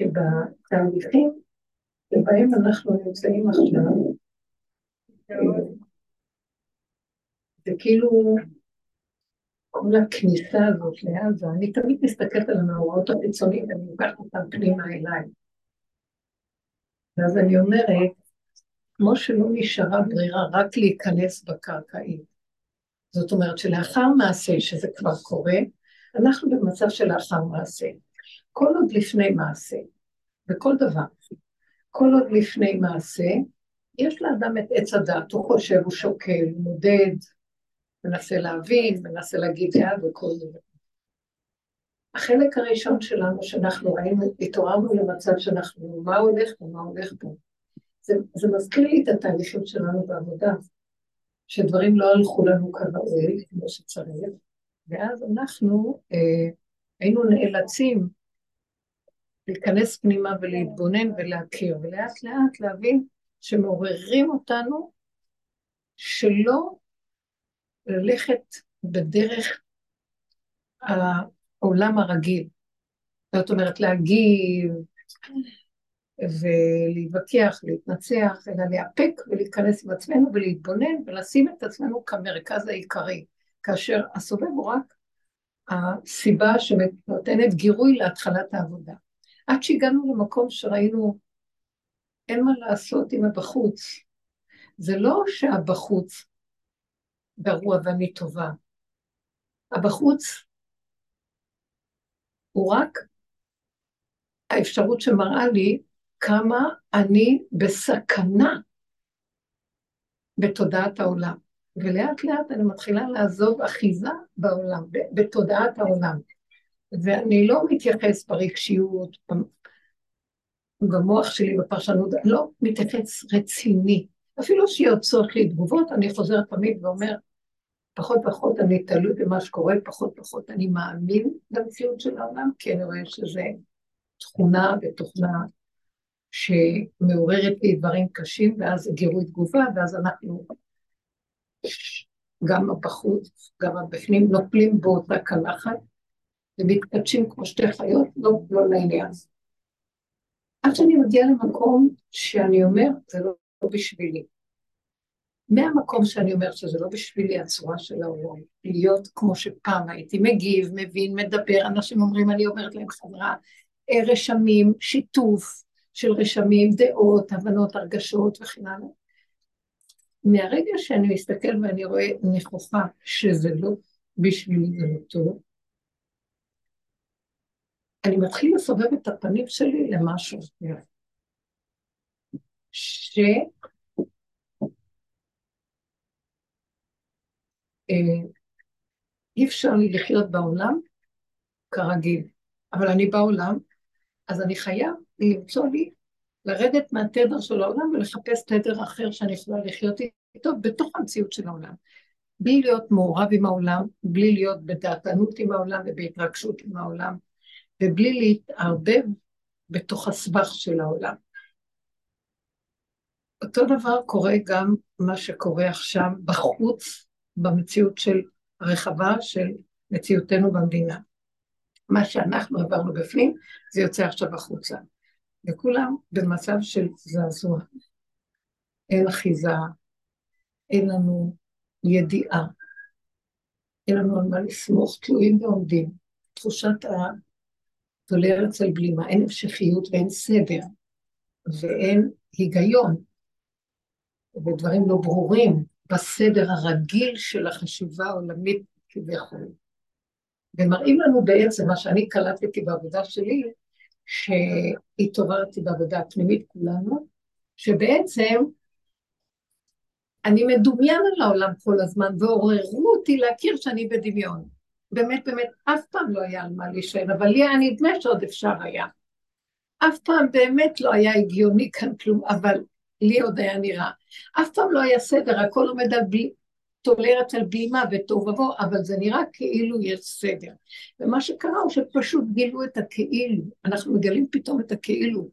שבתהליכים שבהם אנחנו נמצאים עכשיו, זה כאילו כל הכניסה הזאת לעזה, אני תמיד מסתכלת על המאורעות החיצוניים ואני לוקחת אותם פנימה אליי. ואז אני אומרת, כמו שלא נשארה ברירה רק להיכנס בקרקעית. זאת אומרת שלאחר מעשה, שזה כבר קורה, אנחנו במצב של לאחר מעשה. כל עוד לפני מעשה, בכל דבר, כל עוד לפני מעשה, יש לאדם את עץ הדת, הוא חושב, הוא שוקל, הוא מודד, מנסה להבין, מנסה להגיד יד וכל זה. החלק הראשון שלנו, שאנחנו ראינו, התעוררנו למצב שאנחנו, מה הולך פה, מה הולך פה. זה, זה מזכיר לי את התהליכים שלנו בעבודה, שדברים לא הלכו לנו כראוי, כמו שצריך, ואז אנחנו אה, היינו נאלצים להיכנס פנימה ולהתבונן ולהכיר, ולאט לאט להבין שמעוררים אותנו שלא ללכת בדרך העולם הרגיל. זאת אומרת, להגיב ולהתווכח, להתנצח, אלא להיאפק ולהתכנס עם עצמנו ולהתבונן ולשים את עצמנו כמרכז העיקרי, כאשר הסובב הוא רק הסיבה שנותנת גירוי להתחלת העבודה. עד שהגענו למקום שראינו, אין מה לעשות עם הבחוץ. זה לא שהבחוץ גרוע ואני טובה. הבחוץ הוא רק האפשרות שמראה לי כמה אני בסכנה בתודעת העולם. ולאט לאט אני מתחילה לעזוב אחיזה בעולם, בתודעת העולם. ואני לא מתייחס ברגשיות, במוח שלי, בפרשנות, לא מתייחס רציני. אפילו שיוצאות לי תגובות, אני חוזרת תמיד ואומר, פחות פחות אני תלוי במה שקורה, פחות פחות אני מאמין במציאות של העולם, כי אני רואה שזה תכונה ותוכנה שמעוררת לי דברים קשים, ואז גירוי תגובה, ואז אנחנו גם בחוץ, גם בפנים, נופלים באותה קלחת, ומתקדשים כמו שתי חיות, לא, לא לעניין. עד שאני מגיעה למקום שאני אומר, זה לא, לא בשבילי. מהמקום שאני אומרת שזה לא בשבילי הצורה של העולם, להיות כמו שפעם הייתי מגיב, מבין, מדבר, אנשים אומרים, אני אומרת להם חברה, אה, רשמים, שיתוף של רשמים, דעות, הבנות, הרגשות וכן הלאה. מהרגע שאני מסתכל ואני רואה נכוחה שזה לא בשבילי זה לא טוב, אני מתחיל לסובב את הפנים שלי למשהו אחר. ש... אה, אי אפשר לי לחיות בעולם כרגיל, אבל אני בעולם, אז אני חייב למצוא לי, לרדת מהתדר של העולם ולחפש תדר אחר שאני יכולה לחיות איתו בתוך המציאות של העולם. בלי להיות מעורב עם העולם, בלי להיות בדעתנות עם העולם ובהתרגשות עם העולם, ובלי להתערבב בתוך הסבך של העולם. אותו דבר קורה גם מה שקורה עכשיו בחוץ במציאות של רחבה של מציאותנו במדינה. מה שאנחנו עברנו בפנים, זה יוצא עכשיו החוצה. וכולם במצב של זעזוע. אין אחיזה, אין לנו ידיעה, אין לנו על מה לסמוך, תלויים ועומדים. תחושת התולר אצל בלימה, אין המשכיות ואין סדר, ואין היגיון, ודברים לא ברורים. בסדר הרגיל של החשיבה העולמית כביכול. ומראים לנו בעצם, מה שאני קלטתי בעבודה שלי, שהתעוררתי בעבודה הפנימית כולנו, שבעצם אני מדומיין על העולם כל הזמן, ועוררו אותי להכיר שאני בדמיון. באמת, באמת, אף פעם לא היה על מה להישאר, אבל לי היה נדמה שעוד אפשר היה. אף פעם באמת לא היה הגיוני כאן כלום, אבל לי עוד היה נראה. אף פעם לא היה סדר, הכל עומד על בי, טולרת על בלימה ותוהו ובוהו, אבל זה נראה כאילו יש סדר. ומה שקרה הוא שפשוט גילו את הכאילו, אנחנו מגלים פתאום את הכאילו.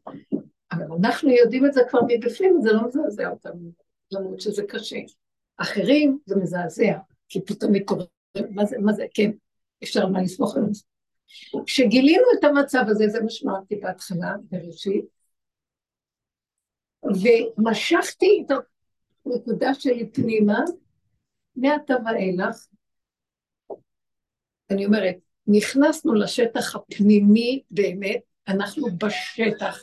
אבל אנחנו יודעים את זה כבר מבפנים, זה לא מזעזע אותנו, למרות שזה קשה. אחרים זה מזעזע, כי פתאום מתעורר, מה זה, מה זה, כן. אפשר מה לסמוך על זה. כשגילינו את המצב הזה, זה מה שאמרתי בהתחלה, בראשית, ומשכתי את הנקודה שלי פנימה, מעתה ואילך, אני אומרת, נכנסנו לשטח הפנימי באמת, אנחנו בשטח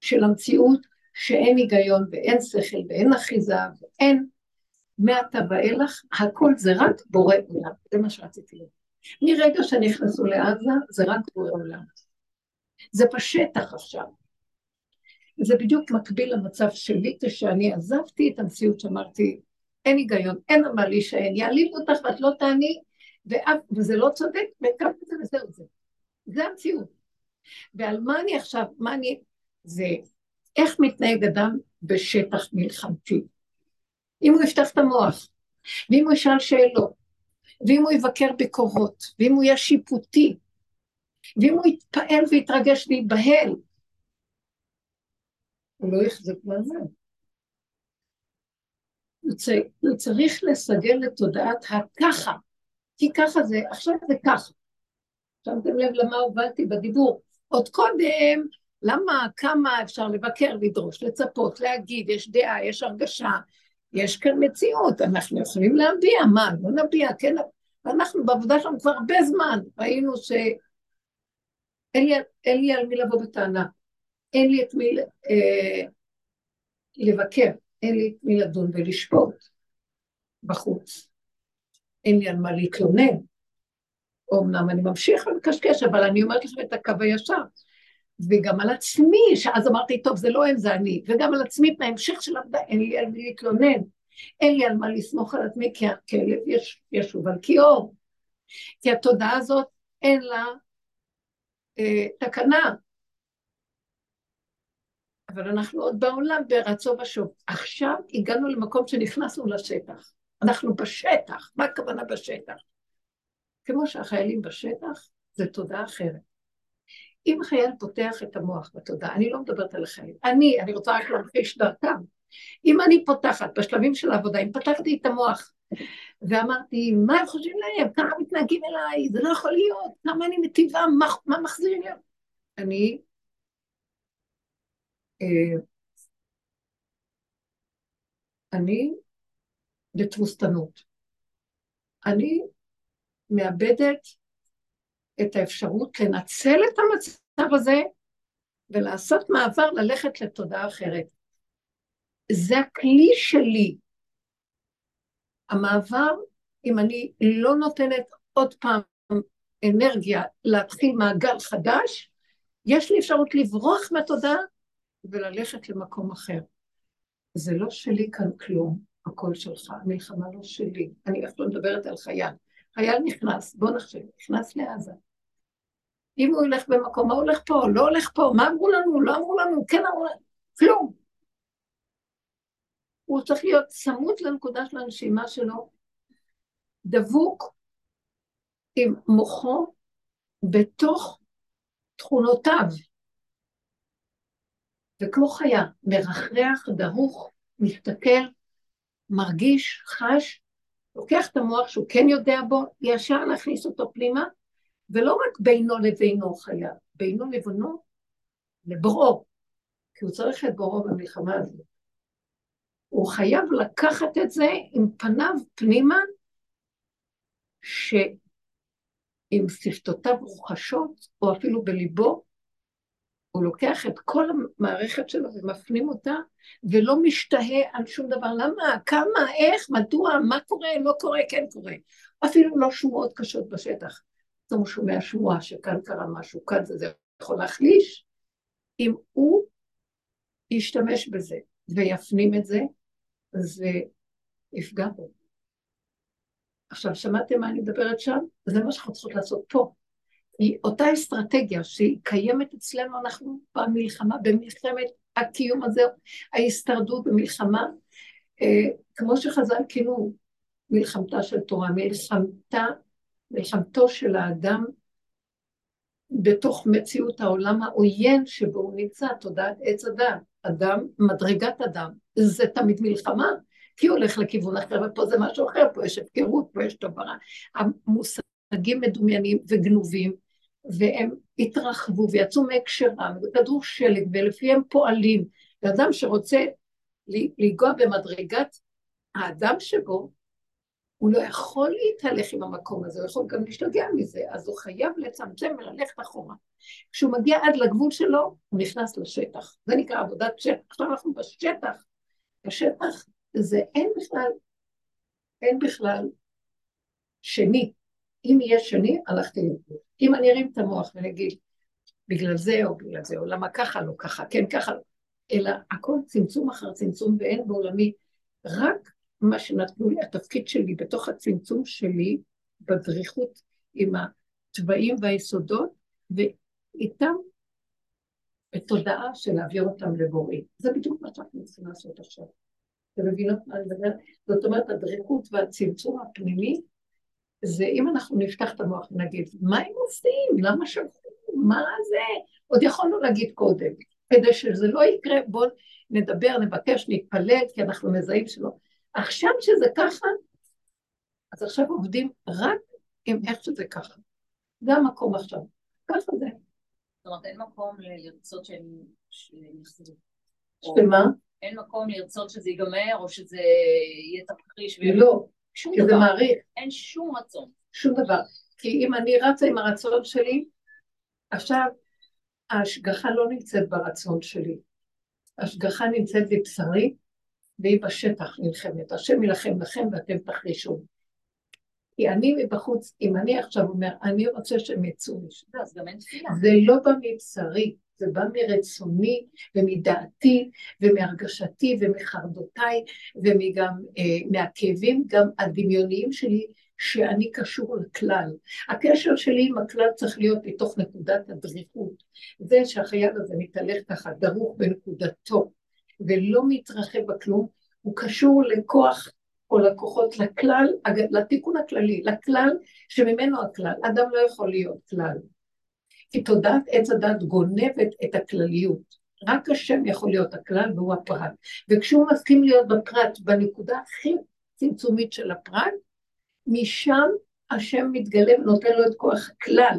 של המציאות שאין היגיון ואין שכל ואין אחיזה ואין מעתה ואילך, הכל זה רק בורא עולם, זה מה שרציתי לומר. מרגע שנכנסו לעזה, זה רק בורא עולם. זה בשטח עכשיו. זה בדיוק מקביל למצב שלי כשאני עזבתי את המציאות שאמרתי, אין היגיון, אין על מה להישען, יעליבו אותך ואת לא תעני, ואף, וזה לא צודק, וכמה זה וזהו זה. זה המציאות. ועל מה אני עכשיו, מה אני, זה איך מתנהג אדם בשטח מלחמתי. אם הוא יפתח את המוח, ואם הוא ישאל שאלות, ואם הוא יבקר ביקורות, ואם הוא יהיה שיפוטי, ואם הוא יתפעל ויתרגש וייבהל, הוא לא יחזק מעמד. הוא צריך לסגל לתודעת הככה, כי ככה זה, עכשיו זה ככה. שמתם לב למה הובלתי בדיבור. עוד קודם, למה, כמה אפשר לבקר, לדרוש, לצפות, להגיד, יש דעה, יש הרגשה, יש כאן מציאות, אנחנו יכולים להביע, מה, לא נביע, כן, ואנחנו בעבודה שלנו כבר הרבה זמן, ראינו שאין לי, אין לי על מי לבוא בטענה, אין לי את מי אה, לבקר, אין לי את מי לדון ולשפוט בחוץ, אין לי על מה להתלונן. אמנם אני ממשיך ומקשקש, אבל אני אומרת לכם את הקו הישר. וגם על עצמי, שאז אמרתי, טוב, זה לא הם, זה אני, וגם על עצמי, בהמשך של עבודה, אין לי על מי להתלונן, אין לי על מה לסמוך על עצמי, כי הכלב יש, ישוב על כיור. כי התודעה הזאת, אין לה אה, תקנה. אבל אנחנו עוד בעולם ברצו ושוב. עכשיו הגענו למקום שנכנסנו לשטח. אנחנו בשטח. מה הכוונה בשטח? כמו שהחיילים בשטח, זה תודעה אחרת. אם חייל פותח את המוח בתודעה, אני לא מדברת על החיילים, אני, אני רוצה רק להמחיש דרכם. אם אני פותחת בשלבים של העבודה, אם פתחתי את המוח ואמרתי, מה הם חושבים להם? ככה מתנהגים אליי? זה לא יכול להיות, כמה אני מטיבה, מה, מה מחזירים לי? אני... אה, אני בתבוסתנות. אני מאבדת את האפשרות לנצל את המצב הזה ולעשות מעבר ללכת לתודעה אחרת. זה הכלי שלי. המעבר, אם אני לא נותנת עוד פעם אנרגיה להתחיל מעגל חדש, יש לי אפשרות לברוח מהתודעה וללכת למקום אחר. זה לא שלי כאן כלום, הכל שלך, המלחמה לא שלי. אני אף לא מדברת על חייל. חייל נכנס, בוא נחשב, נכנס לעזה. אם הוא ילך במקום, מה הולך פה? לא הולך פה, מה אמרו לנו? לא אמרו לנו, כן אמרו לנו, כלום. הוא צריך להיות צמוד לנקודה של הנשימה שלו, דבוק עם מוחו בתוך תכונותיו. וכמו חיה, מרחרח, דרוך, מסתכל, מרגיש, חש, לוקח את המוח שהוא כן יודע בו, ישר להכניס אותו פנימה, ולא רק בינו לבינו חיה, בינו לבינו לבוראו, כי הוא צריך את בוראו במלחמה הזאת. הוא חייב לקחת את זה עם פניו פנימה, שעם שפתותיו רוחשות, או אפילו בליבו, הוא לוקח את כל המערכת שלו ומפנים אותה, ולא משתהה על שום דבר. למה? כמה? איך? מדוע? מה קורה? לא קורה? כן קורה. אפילו לא שמועות קשות בשטח. פתאום הוא שומע שמועה שכאן קרה משהו, כאן זה, זה יכול להחליש. אם הוא ישתמש בזה ויפנים את זה, זה יפגע בו. עכשיו, שמעתם מה אני מדברת שם? זה מה שאנחנו צריכות לעשות פה. היא אותה אסטרטגיה שהיא קיימת אצלנו, אנחנו במלחמה, במלחמת הקיום הזה, ההסתרדות במלחמה, אה, כמו שחז"ל כינו מלחמתה של תורה, מלחמתה, מלחמתו של האדם בתוך מציאות העולם העוין שבו הוא נמצא, תודעת עץ אדם, אדם, מדרגת אדם, זה תמיד מלחמה, כי הוא הולך לכיוון אחר, ופה זה משהו אחר, פה יש הפקרות, פה יש טוב המוסר מושגים מדומיינים וגנובים, והם התרחבו ויצאו מהקשרם, וכדור שלג, ולפיהם פועלים. ואדם שרוצה לנגוע במדרגת האדם שבו, הוא לא יכול להתהלך עם המקום הזה, הוא יכול גם להשתגע מזה, אז הוא חייב לצמצם וללכת אחורה. כשהוא מגיע עד לגבול שלו, הוא נכנס לשטח. זה נקרא עבודת שטח. עכשיו אנחנו בשטח. בשטח זה אין בכלל, אין בכלל שני. אם יהיה שני, הלכתי לגבול. אם אני ארים את המוח ונגיד, בגלל זה או בגלל זה, או למה ככה, לא ככה, כן ככה, לא. אלא הכל צמצום אחר צמצום, ואין בעולמי רק מה שנתנו לי, התפקיד שלי בתוך הצמצום שלי, בדריכות עם התוואים והיסודות, ואיתם בתודעה של להעביר אותם לבורי. זה בדיוק מה שאנחנו צריכים לעשות עכשיו. אתם מבינות מה אני מדברת? זאת אומרת, הדריכות והצמצום הפנימי, זה אם אנחנו נפתח את המוח ונגיד, מה הם עושים? למה שלחו? מה זה? עוד יכולנו להגיד קודם. כדי שזה לא יקרה, בואו נדבר, נבקש, נתפלל, כי אנחנו מזהים שלא. עכשיו שזה ככה, אז עכשיו עובדים רק עם איך שזה ככה. זה המקום עכשיו. ככה זה. זאת אומרת, אין מקום לרצות שהם יחזרו. שמה? אין מקום לרצות שזה ייגמר, או שזה יהיה תרחיש. לא, כי זה מעריך. אין שום רצון. שום דבר. כי אם אני רצה עם הרצון שלי, עכשיו ההשגחה לא נמצאת ברצון שלי. ההשגחה נמצאת בבשרי, והיא בשטח נלחמת. השם יילחם לכם ואתם תחרישו. כי אני מבחוץ, אם אני עכשיו אומר, אני רוצה שהם יצאו משם. לא, אז גם אין תפילה. זה לא בא מבשרי, זה בא מרצוני ומדעתי ומהרגשתי ומחרדותיי וגם אה, מהכאבים גם הדמיוניים שלי שאני קשור לכלל. הקשר שלי עם הכלל צריך להיות מתוך נקודת הדריכות. זה שהחייל הזה מתהלך ככה דרוך בנקודתו ולא מתרחב בכלום, הוא קשור לכוח או לקוחות לכלל, לתיקון הכללי, לכלל שממנו הכלל. אדם לא יכול להיות כלל. כי תודעת עץ הדת גונבת את הכלליות. רק השם יכול להיות הכלל והוא הפרט. וכשהוא מסכים להיות בפרט, בנקודה הכי צמצומית של הפרט, משם השם מתגלה ונותן לו את כוח הכלל.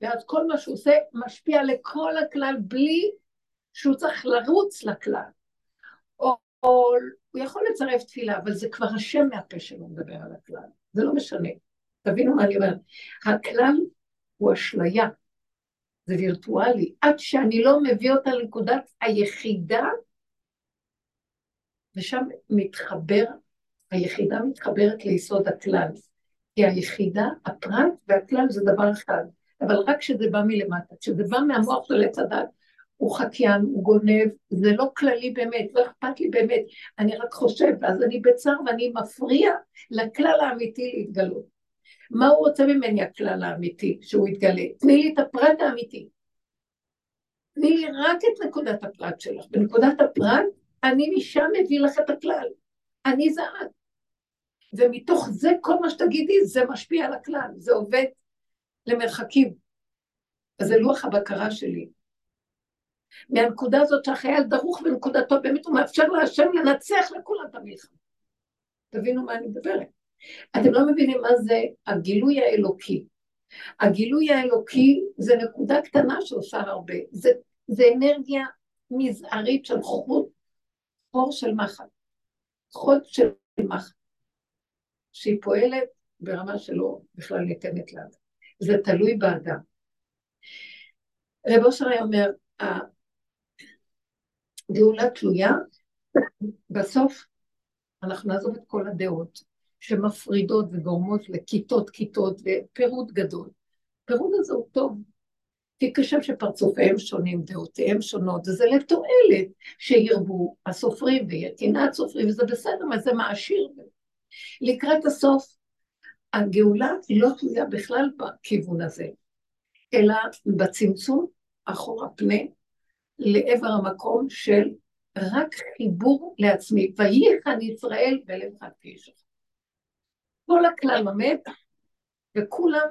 ואז כל מה שהוא עושה משפיע לכל הכלל בלי שהוא צריך לרוץ לכלל. או, או הוא יכול לצרף תפילה, אבל זה כבר השם מהפה שלו מדבר על הכלל. זה לא משנה. תבינו מה אני אומרת. הכלל הוא אשליה, זה וירטואלי. עד שאני לא מביא אותה לנקודת היחידה, ושם מתחבר היחידה מתחברת ליסוד הכלל. כי היחידה, הפרט והכלל זה דבר אחד, אבל רק כשזה בא מלמטה, כשזה בא מהמוח של עץ הדת, הוא חקיין, הוא גונב, זה לא כללי באמת, לא אכפת לי באמת, אני רק חושב, ואז אני בצער ואני מפריע לכלל האמיתי להתגלות. מה הוא רוצה ממני הכלל האמיתי שהוא יתגלה? תני לי את הפרט האמיתי. תני לי רק את נקודת הפרט שלך. בנקודת הפרט, אני משם מביא לך את הכלל. אני זה את. ומתוך זה כל מה שתגידי זה משפיע על הכלל, זה עובד למרחקים. אז זה לוח הבקרה שלי. מהנקודה הזאת שהחייל דרוך בנקודתו, באמת הוא מאפשר להשם לנצח לכולם את המלחמה. תבינו מה אני מדברת. אתם לא מבינים מה זה הגילוי האלוקי. הגילוי האלוקי זה נקודה קטנה שעושה הרבה. זה, זה אנרגיה מזערית של חוט, חור של מחט. חוט של מחט. שהיא פועלת ברמה שלא בכלל ניתנת לאדם. זה תלוי באדם. רב אושר היה אומר, הגאולה תלויה, בסוף אנחנו נעזוב את כל הדעות שמפרידות וגורמות לכיתות כיתות ופירוד גדול. הפירוד הזה הוא טוב, כי כשם שפרצופיהם שונים, דעותיהם שונות, וזה לתועלת שירבו הסופרים ויהיה קנאת סופרים, וזה בסדר, אבל זה מעשיר. לקראת הסוף, הגאולה לא תלויה בכלל בכיוון הזה, אלא בצמצום אחורה פנה לעבר המקום של רק חיבור לעצמי, וייחן ישראל בלב חד כאיש כל הכלל לומד, וכולם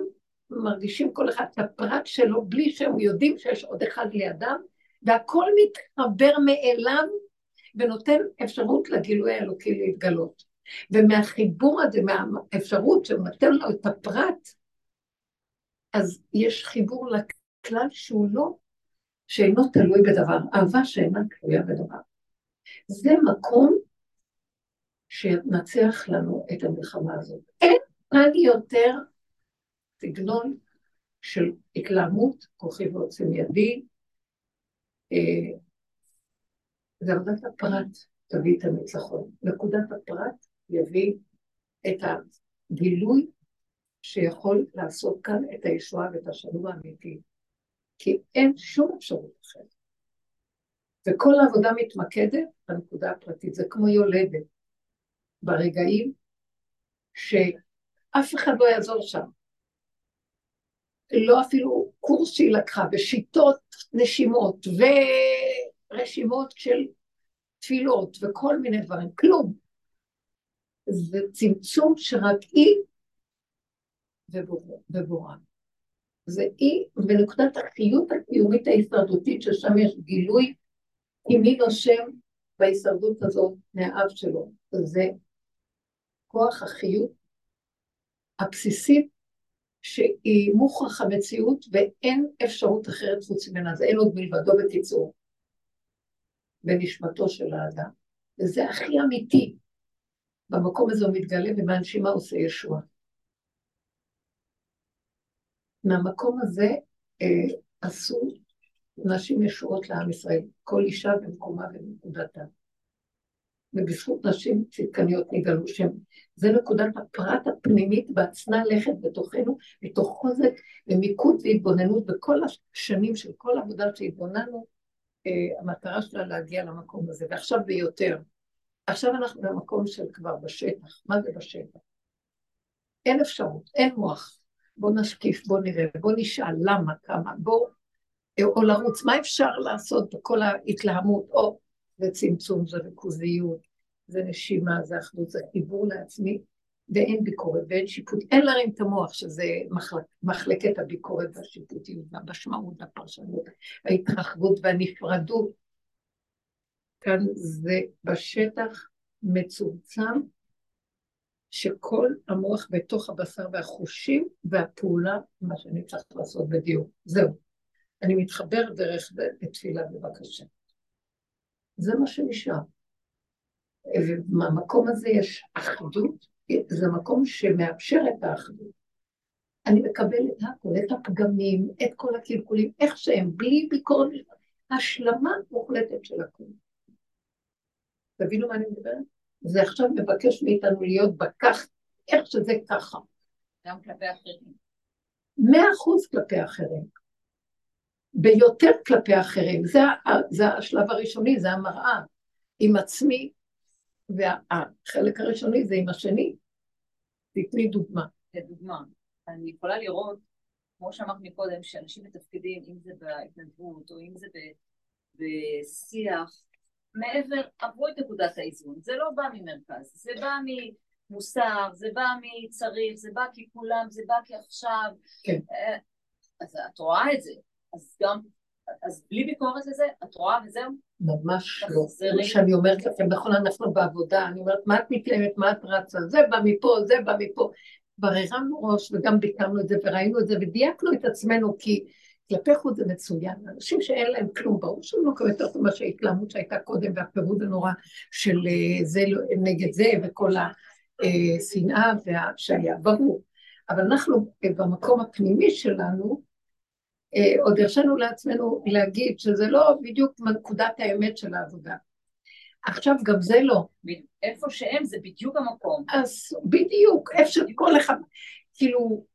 מרגישים כל אחד את הפרט שלו בלי שהם יודעים שיש עוד אחד לידם, והכל מתחבר מאליו ונותן אפשרות לגילוי האלוקי להתגלות. ומהחיבור הזה, מהאפשרות שהוא נותן לו את הפרט, אז יש חיבור לכלל שהוא לא, שאינו תלוי בדבר, אהבה שאינה תלויה בדבר. זה מקום שנצח לנו את המלחמה הזאת. אין לי יותר סגנון של התלהמות, כוחי ועוצם ידי. אה, עבודת הפרט תביא את הניצחון. נקודת הפרט יביא את הגילוי שיכול לעשות כאן את הישועה ואת השלום האמיתי. כי אין שום אפשרות אחרת. וכל העבודה מתמקדת בנקודה הפרטית. זה כמו יולדת. ברגעים שאף אחד לא יעזור שם. לא אפילו קורס שהיא לקחה, ושיטות נשימות, ורשימות של תפילות, וכל מיני דברים, כלום. זה צמצום שרק היא ובורא. זה היא בנקודת החיות הקיומית ההישרדותית, ששם יש גילוי עם מי נושם בהישרדות הזאת מהאב שלו. זה כוח החיות הבסיסית שהיא מוכרח המציאות ואין אפשרות אחרת חוץ ממנה, זה אין עוד מלבדו בקיצור, בנשמתו של האדם. וזה הכי אמיתי. במקום הזה הוא מתגלה ומהנשימה עושה ישועה. מהמקום הזה אה, עשו נשים ישועות לעם ישראל, כל אישה במקומה ובנקודתה. ובזכות נשים צדקניות נגלו שם. זה נקודת הפרט הפנימית בעצנה לכת בתוכנו, מתוך חוזק ומיקוד והתבוננות בכל השנים של כל עבודה שהתבוננו, אה, המטרה שלה להגיע למקום הזה, ועכשיו ביותר. עכשיו אנחנו במקום של כבר בשטח. מה זה בשטח? אין אפשרות, אין מוח. בואו נשקיף, בואו נראה, בואו נשאל למה, כמה, בואו, או לרוץ, מה אפשר לעשות בכל ההתלהמות, או זה צמצום, זה ריכוזיות, זה נשימה, זה אחדות, זה חיבור לעצמי, ואין ביקורת ואין שיפוט. אין להרים את המוח, שזה מחלק, מחלקת הביקורת והשיפוטיות והמשמעות והפרשנות, ההתרחבות והנפרדות. כאן זה בשטח מצומצם, שכל המוח בתוך הבשר והחושים והפעולה, מה שאני צריך לעשות בדיוק. זהו. אני מתחבר דרך בתפילה בבקשה. זה מה שנשאר. ובמקום הזה יש אחדות, זה מקום שמאפשר את האחדות. אני מקבל את הכל, את הפגמים, את כל הקלקולים, איך שהם, בלי ביקורת, השלמה מוחלטת של הכול. תבינו מה אני מדברת? זה עכשיו מבקש מאיתנו להיות בכך, איך שזה ככה. גם כלפי אחרים. מאה אחוז כלפי אחרים. ביותר כלפי אחרים. זה, זה השלב הראשוני, זה המראה עם עצמי, והחלק הראשוני זה עם השני. תתני דוגמה. לדוגמה, אני יכולה לראות, כמו שאמרת מקודם, שאנשים מתפקדים, אם זה בהתנדבות או אם זה בשיח, מעבר, עברו את נקודת האיזון. זה לא בא ממרכז, זה בא ממוסר, זה בא מצריך, זה בא כי כולם, זה בא כי עכשיו. כן. אה, אז את רואה את זה. אז גם, אז בלי ביקורת לזה, את רואה וזהו? ממש לא. מה שאני אומרת לכם, נכון, אנחנו בעבודה, אני אומרת, מה את מתלהמת, מה את רצה, זה בא מפה, זה בא מפה. כבר הרמנו ראש וגם ביקרנו את זה וראינו את זה ודייקנו את עצמנו, כי כלפי חוץ זה מצוין. אנשים שאין להם כלום, ברור שהם לא מקבלים יותר טוב מה שההתלהמות שהייתה קודם והפירוד הנורא של אה, זה לא, נגד זה וכל השנאה שהיה, ברור. אבל אנחנו אה, במקום הפנימי שלנו, אה, עוד הרשינו לעצמנו להגיד שזה לא בדיוק נקודת האמת של העבודה. עכשיו גם זה לא. איפה שהם זה בדיוק המקום. אז בדיוק, איפה שכל אחד, כאילו,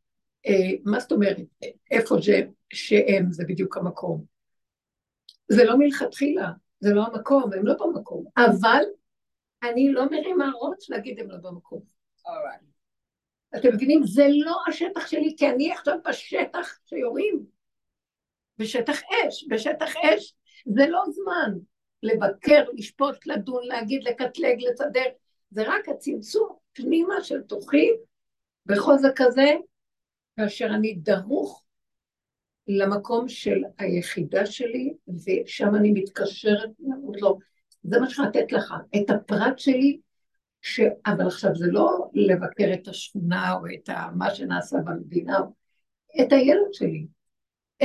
אה, מה זאת אומרת, איפה ש, שהם זה בדיוק המקום. זה לא מלכתחילה, זה לא המקום, הם לא במקום, אבל אני לא מרימה ראש להגיד הם לא במקום. Right. אתם מבינים? זה לא השטח שלי, כי אני עכשיו בשטח שיורים. בשטח אש, בשטח אש זה לא זמן לבקר, לשפוט, לדון, להגיד, לקטלג, לסדר, זה רק הצמצום פנימה של תוכי בחוזק הזה, כאשר אני דרוך למקום של היחידה שלי, ושם אני מתקשרת, לא, זה מה שאני לתת לך, את הפרט שלי, ש... אבל עכשיו זה לא לבקר את השכונה או את מה שנעשה במדינה, את הילד שלי,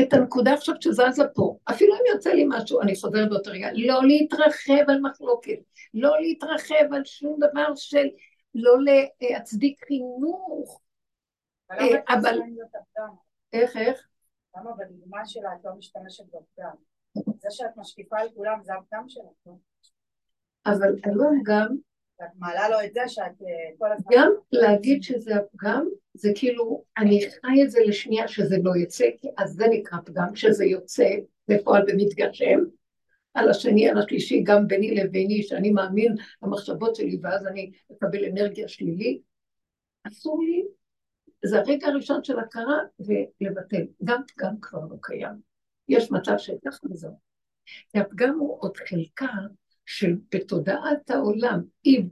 את הנקודה עכשיו שזזה פה. אפילו אם יוצא לי משהו, אני חוזרת באותו רגע, לא להתרחב על מחלוקת, לא להתרחב על שום דבר של לא להצדיק חינוך. אבל... איך, איך? למה בדוגמה שלה את לא משתמשת בפגם? זה שאת משקיפה על כולם זה הפגם שלך. לא? אבל היום גם... את מעלה לו את זה שאת אה, כל הזמן... גם להגיד שזה הפגם, זה כאילו, אני חי את זה לשנייה שזה לא יצא, אז זה נקרא פגם, שזה יוצא בפועל ומתגשם. על השני, על השלישי, גם ביני לביני, שאני מאמין למחשבות שלי, ואז אני מקבל אנרגיה שלילית. אסור לי, זה הרגע הראשון של הכרה, ולבטל. גם פגם כבר לא קיים. יש מצב שכך וזהו. כי הפגם הוא עוד חלקה של בתודעת העולם, אם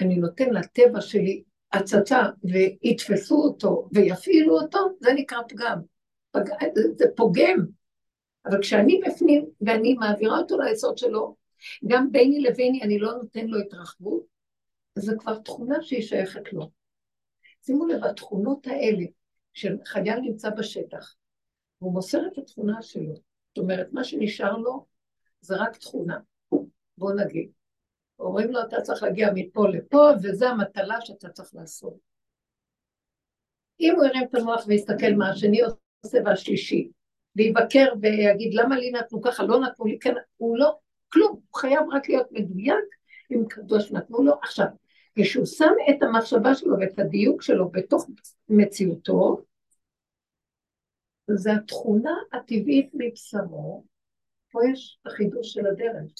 אני נותן לטבע שלי הצצה ויתפסו אותו ויפעילו אותו, זה נקרא פגם. פג... זה פוגם. אבל כשאני בפנים ואני מעבירה אותו ליסוד שלו, גם ביני לביני אני לא נותן לו התרחבות, זו כבר תכונה שהיא שייכת לו. שימו לב, התכונות האלה של חייל נמצא בשטח, והוא מוסר את התכונה שלו. זאת אומרת, מה שנשאר לו זה רק תכונה. בוא נגיד. אומרים לו, אתה צריך להגיע מפה לפה, וזו המטלה שאתה צריך לעשות. אם הוא ירים את המוח ויסתכל מה השני עושה והשלישי, ויבקר ויגיד, למה לי נתנו ככה, לא נתנו לי, כן, הוא לא, כלום, הוא חייב רק להיות מדויק עם קדוש נתנו לו. עכשיו, כשהוא שם את המחשבה שלו ואת הדיוק שלו בתוך מציאותו, זה התכונה הטבעית מבשרו, פה יש החידוש של הדרך.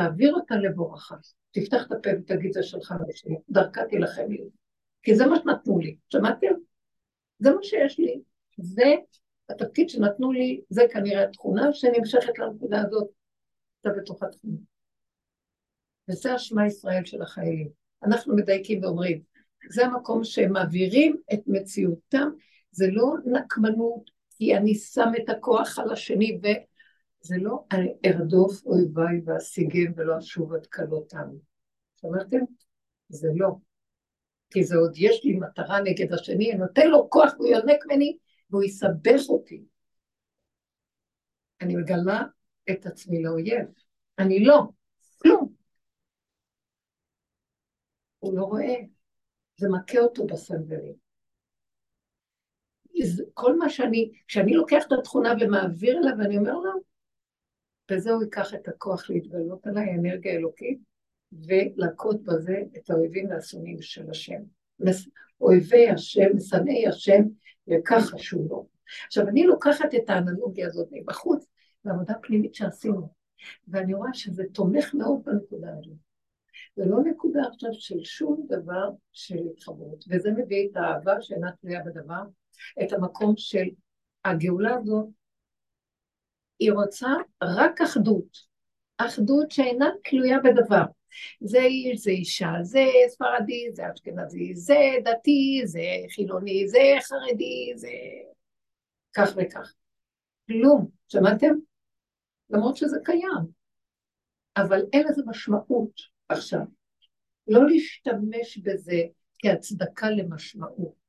תעביר אותה לבורחה, תפתח את הפה ותגיד זה שלך ושלי, דרכה תילחם לי. כי זה מה שנתנו לי, שמעתם? זה מה שיש לי. זה התפקיד שנתנו לי, זה כנראה התכונה שנמשכת לנקודה הזאת, אתה בתוך התכונה. וזה השמע ישראל של החיילים. אנחנו מדייקים ואומרים, זה המקום שהם מעבירים את מציאותם, זה לא נקמנות, כי אני שם את הכוח על השני זה לא אני ארדוף אויביי ואשיגם ולא אשוב עד כלותם. שמעתם? זה לא. כי זה עוד יש לי מטרה נגד השני, אני נותן לו כוח והוא יונק ממני והוא יסבך אותי. אני מגלה את עצמי לאויב. אני לא, כלום. הוא לא רואה, זה מכה אותו בסנדלים. כל מה שאני, כשאני לוקח את התכונה ומעביר אליו ואני אומר לו, וזה הוא ייקח את הכוח להתגלות עליי, אנרגיה אלוקית, ולהכות בזה את האויבים והשונאים של השם. אויבי השם, שנאי השם, וככה שהוא לא. עכשיו, אני לוקחת את האנלוגיה הזאת מבחוץ, בעבודה פנימית שעשינו, ואני רואה שזה תומך מאוד בנקודה הזאת. זה לא נקודה עכשיו של שום דבר של התחברות, וזה מביא את האהבה שאינה תלויה בדבר, את המקום של הגאולה הזאת היא רוצה רק אחדות, אחדות שאינה תלויה בדבר. זה איש, זה אישה, זה ספרדי, זה אשכנזי, זה דתי, זה חילוני, זה חרדי, זה כך וכך. כלום, שמעתם? למרות שזה קיים. אבל אין לזה משמעות עכשיו. לא להשתמש בזה כהצדקה למשמעות.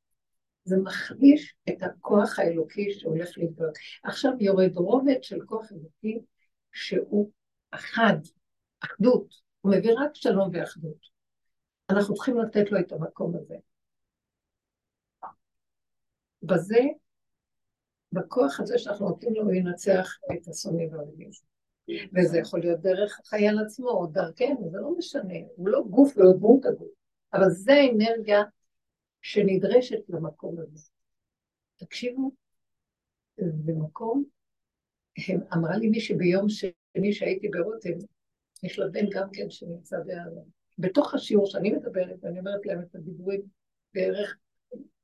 זה מחליש את הכוח האלוקי שהולך להתגלות. עכשיו יורד רובד של כוח אלוקי שהוא אחד, אחדות, הוא מביא רק שלום ואחדות. אנחנו צריכים לתת לו את המקום הזה. בזה, בכוח הזה שאנחנו נותנים לו, הוא ינצח את השונאים והאויבים. וזה יכול להיות דרך החייל עצמו, או דרכנו, זה לא משנה, הוא לא גוף ולא דמות הגוף, אבל זה האנרגיה שנדרשת למקום הזה. תקשיבו, במקום, הם, אמרה לי מישהי ביום שני שהייתי ברותם, יש לה בן גם כן שנמצא בעלם. בתוך השיעור שאני מדברת, ואני אומרת להם את הדיבורים בערך,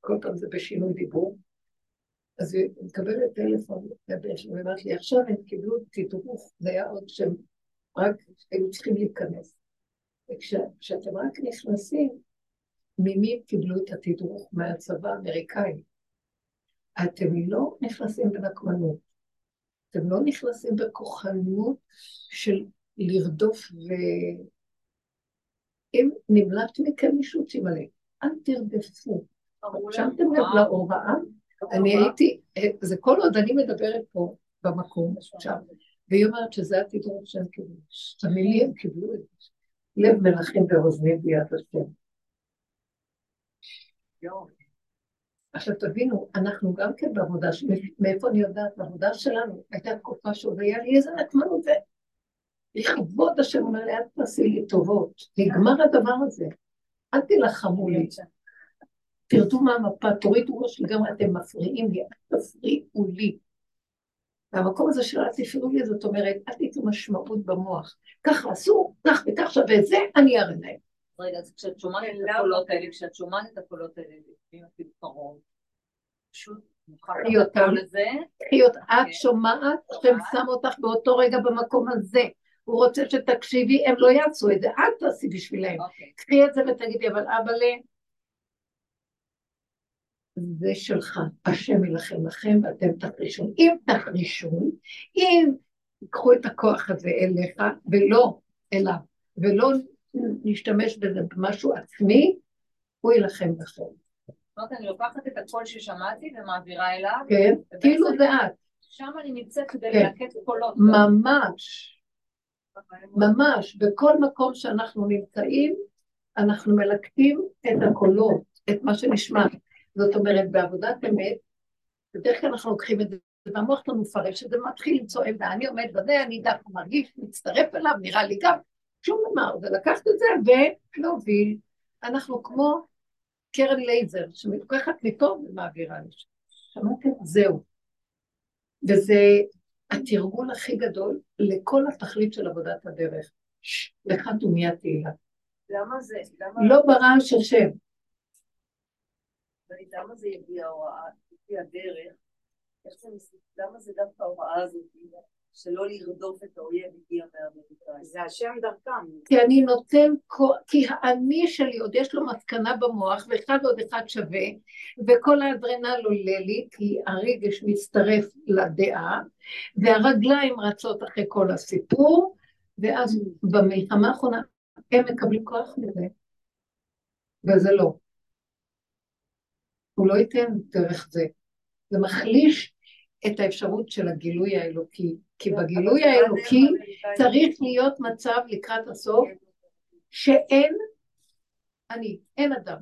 כל פעם זה בשינוי דיבור, אז היא מקבלת טלפון לבן שלי, ואומרת לי, עכשיו הם קיבלו תדרוך, זה היה עוד שהם רק היו צריכים להיכנס. וכשאתם רק נכנסים, ממי קיבלו את התדרוך מהצבא האמריקאי. אתם לא נכנסים בנקמנות, אתם לא נכנסים בכוחנות של לרדוף ו... אם נמלט מכם מישהו, תמלא. אל תרדפו. שמתם לב להוראה אני הייתי, זה כל עוד אני מדברת פה במקום עכשיו, והיא אומרת שזה התדרוך שהם קיבלו. תאמין לי, הם קיבלו את זה. לב מלכים ואוזנים ביד השם. עכשיו תבינו, אנחנו גם כן בעבודה, מאיפה אני יודעת? בעבודה שלנו הייתה תקופה שעוד היה לי איזה נקמנות, לכבוד השם אומר לי, אל תעשי לי טובות, נגמר הדבר הזה, אל תילחמו לי. תרדו מהמפה, תורידו ראש לגמרי, אתם מפריעים לי, אל תפריעו לי. והמקום הזה של אל תפריעו לי, זאת אומרת, אל תיתנו משמעות במוח. ככה אסור, כך וכך שווה, זה אני אראה להם. רגע, אז כשאת שומעת את הקולות האלה, כשאת שומעת את הקולות האלה, לפעמים אפילו קרוב, פשוט קחי אותם, קחי אותם, את כן. שומעת שהם שמו אותך באותו רגע במקום הזה. הוא רוצה שתקשיבי, הם לא יעשו את זה, אל תעשי בשבילם. אוקיי. קחי את זה ותגידי, אבל אבאלה, זה שלך, השם ילחם לכם ואתם תחרישון. אם תחרישון, אם תיקחו את הכוח הזה אליך ולא אליו, ולא נשתמש בזה במשהו עצמי, הוא יילחם לכם. זאת אומרת, אני לוקחת את הקול ששמעתי ומעבירה אליו. כן, כאילו זה את. שם אני נמצאת כדי כן. ללקט קולות. ממש. ממש. בכל מקום שאנחנו נמצאים, אנחנו מלקטים את הקולות, את מה שנשמע. זאת אומרת, בעבודת אמת, בדרך כלל אנחנו לוקחים את זה, והמוח שלנו מפרש שזה מתחיל למצוא עמדה, אני עומד בזה, אני דווקא מרגיש, מצטרף אליו, נראה לי גם, שום דבר, זה לקחת את זה ולהוביל. אנחנו כמו קרן לייזר, שמתוקחת מפה ומעבירה לשם. שמעתם? זהו. וזה התרגול הכי גדול לכל התכלית של עבודת הדרך. לך תומיה תהילה. למה זה? לא ברעש השם. למה זה יגיע ההוראה, לפי הדרך, למה זה דווקא ההוראה הזאת, שלא לרדוף את האויב הגיע מהאמריקאים? זה השם דרכם. כי אני נותן, כי האני שלי עוד יש לו מסקנה במוח, ואחד עוד אחד שווה, וכל האדרנל עולה לי, כי הרגש מצטרף לדעה, והרגליים רצות אחרי כל הסיפור, ואז במלחמה האחרונה הם מקבלים כוח מזה, וזה לא. הוא לא ייתן דרך זה. זה מחליש את האפשרות של הגילוי האלוקי, כי בגילוי האלוקי צריך להיות מצב לקראת הסוף שאין אני, אין אדם.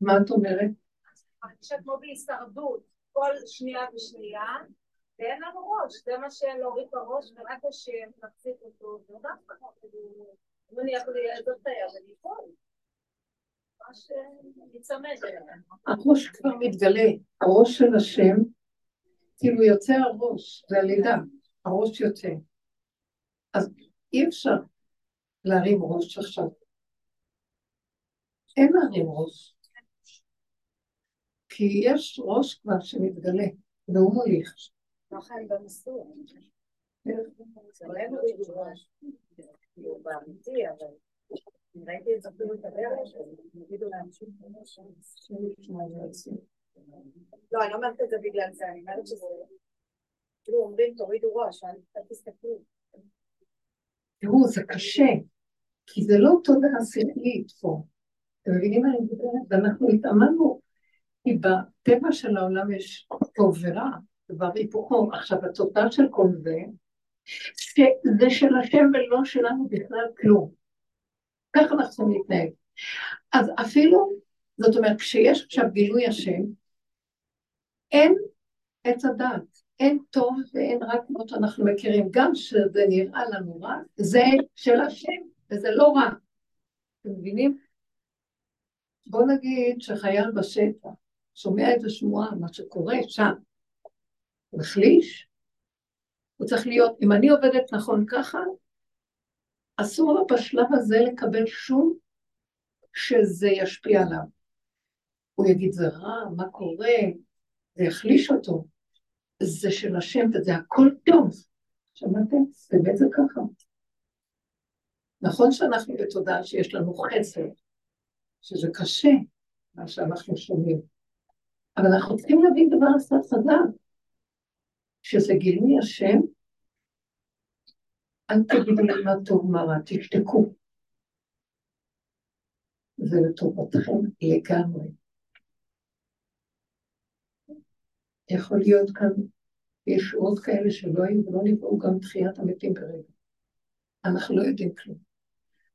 מה את אומרת? שאת כמו בהישרדות, כל שנייה ושנייה, ואין לנו ראש, זה מה שלהוריד את הראש, ורק השם מחזיק אותו, הראש כבר מתגלה, הראש של השם, כאילו יוצא הראש, זה הלידה, הראש יוצא. אז אי אפשר להרים ראש עכשיו. אין להרים ראש. כי יש ראש כבר שמתגלה, והוא מוליך. ככה הם במסלול. לא, אני לא אומרת את זה בגלל זה, אני אומרת שזה... כאילו אומרים תורידו ראש, אל תסתכלו. תראו, זה קשה, כי זה לא תודעה שכלית פה. אתם מבינים מה אני מדברת? ואנחנו התאמנו, כי בטבע של העולם יש טוב ורע, דבר היפוכו. עכשיו, התוצאה של כל זה, שזה של השם ולא שלנו בכלל כלום. ככה אנחנו צריכים להתנהג. אז אפילו, זאת אומרת, כשיש עכשיו גילוי השם, אין עץ הדעת, אין טוב ואין רע כמו שאנחנו מכירים, גם שזה נראה לנו רע, זה של השם, וזה לא רע. אתם מבינים? בוא נגיד שחייל בשטח שומע את השמועה, מה שקורה שם, מחליש, הוא צריך להיות, אם אני עובדת נכון ככה, אסור בשלב הזה לקבל שום שזה ישפיע עליו. הוא יגיד, זה רע, מה קורה? זה יחליש אותו. זה של השם וזה הכל טוב. שמעתם? באמת זה ככה. נכון שאנחנו בתודעה שיש לנו חסר, שזה קשה, מה שאנחנו שומעים, אבל אנחנו צריכים להבין דבר אחד חזק, שזה גילוי השם, אל תגידו לי מה טוב מה רע, תשתקו. זה לטובתכם לגמרי. יכול להיות כאן, יש עוד כאלה שלא היו ולא נבראו גם תחיית המתים ברגע. אנחנו לא יודעים כלום.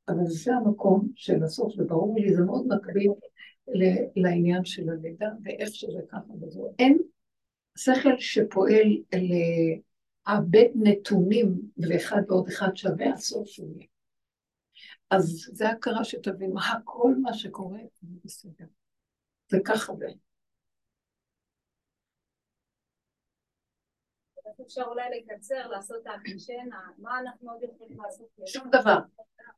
אבל זה המקום של הסוף, וברור לי, זה מאוד מקביל לעניין של הלידה, ואיך שזה ככה וזהו. אין שכל שפועל לעבד נתונים, ואחד ועוד אחד שווה, הסוף יהיה. אז זה הכרה שתבין, הכל מה שקורה זה בסדר. זה ככה ו... אפשר אולי לקצר, לעשות את האקשנה, מה אנחנו עוד יכולים לעשות? שום דבר.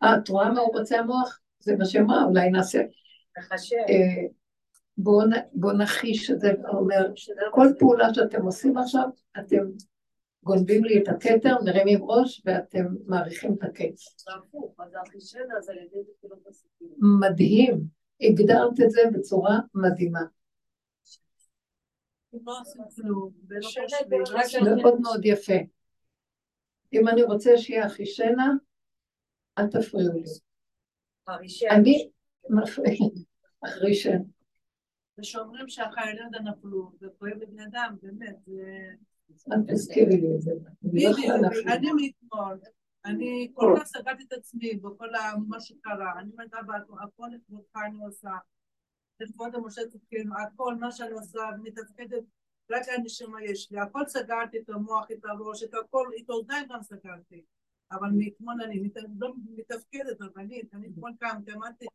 אה, את רואה מה הוא רוצה המוח? זה מה שאמרה, אולי נעשה. אה, בואו נחיש את זה, אומר, כל פעולה שאתם עושים עכשיו, אתם גונבים לי את הכתר, מרימים ראש, ואתם מעריכים את הקץ. מדהים, הגדרת את זה בצורה מדהימה. מאוד מאוד יפה. אם אני רוצה שיהיה אחישנה, אל תפריעו לי. אני מפריעה, אחישנה. ושאומרים שהחיילים נפלו, וכואב לבני אדם, באמת, זה... אל תזכירי לי את זה. בדיוק, אני מאתמול, אני כל כך סגרתי את עצמי בכל מה שקרה, אני אומרת, אבא, הכל לכבודך אני עושה, לכבוד המשה צדקנו, הכל מה שאני עושה, מתפקדת, רק הנשמה יש לי, הכל סגרתי את המוח, את הראש, את הכל, את האוזניים גם סגרתי, אבל מאתמול אני לא מתפקדת, רבנית, אני אתמול קמתי, אמרתי,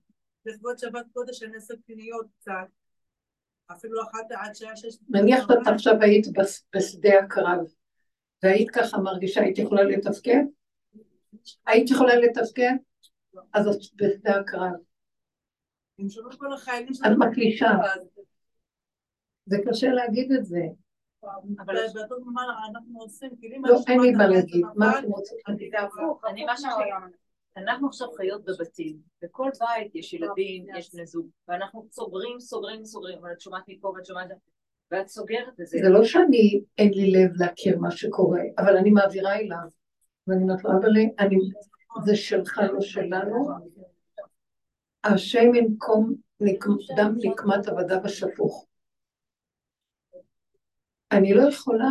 לכבוד שבת קודש אני אעשה קניות קצת, אפילו אחת עד שעה שש... נניח את עכשיו היית בשדה הקרב, והיית ככה מרגישה, היית יכולה לתפקד? היית יכולה לתפקד? אז את בשדה הקרב. את מקלישה. זה קשה להגיד את זה. אבל אנחנו עושים, כאילו... לא, אין לי מה להגיד. מה אתם רוצים? אני מה שאומרת. אנחנו עכשיו חיות בבתים, בכל בית יש ילדים, יש בני זוג, ואנחנו סוגרים, סוגרים, סוגרים, אבל את שומעת מפה ואת שומעת... ואת סוגרת את זה. זה לא שאני, אין לי לב להכיר מה שקורה, אבל אני מעבירה אליו. ואני אומרת לו, אבל אני, זה שלך, לא שלנו. השם ינקום דם נקמת עבדה בשפוך. אני לא יכולה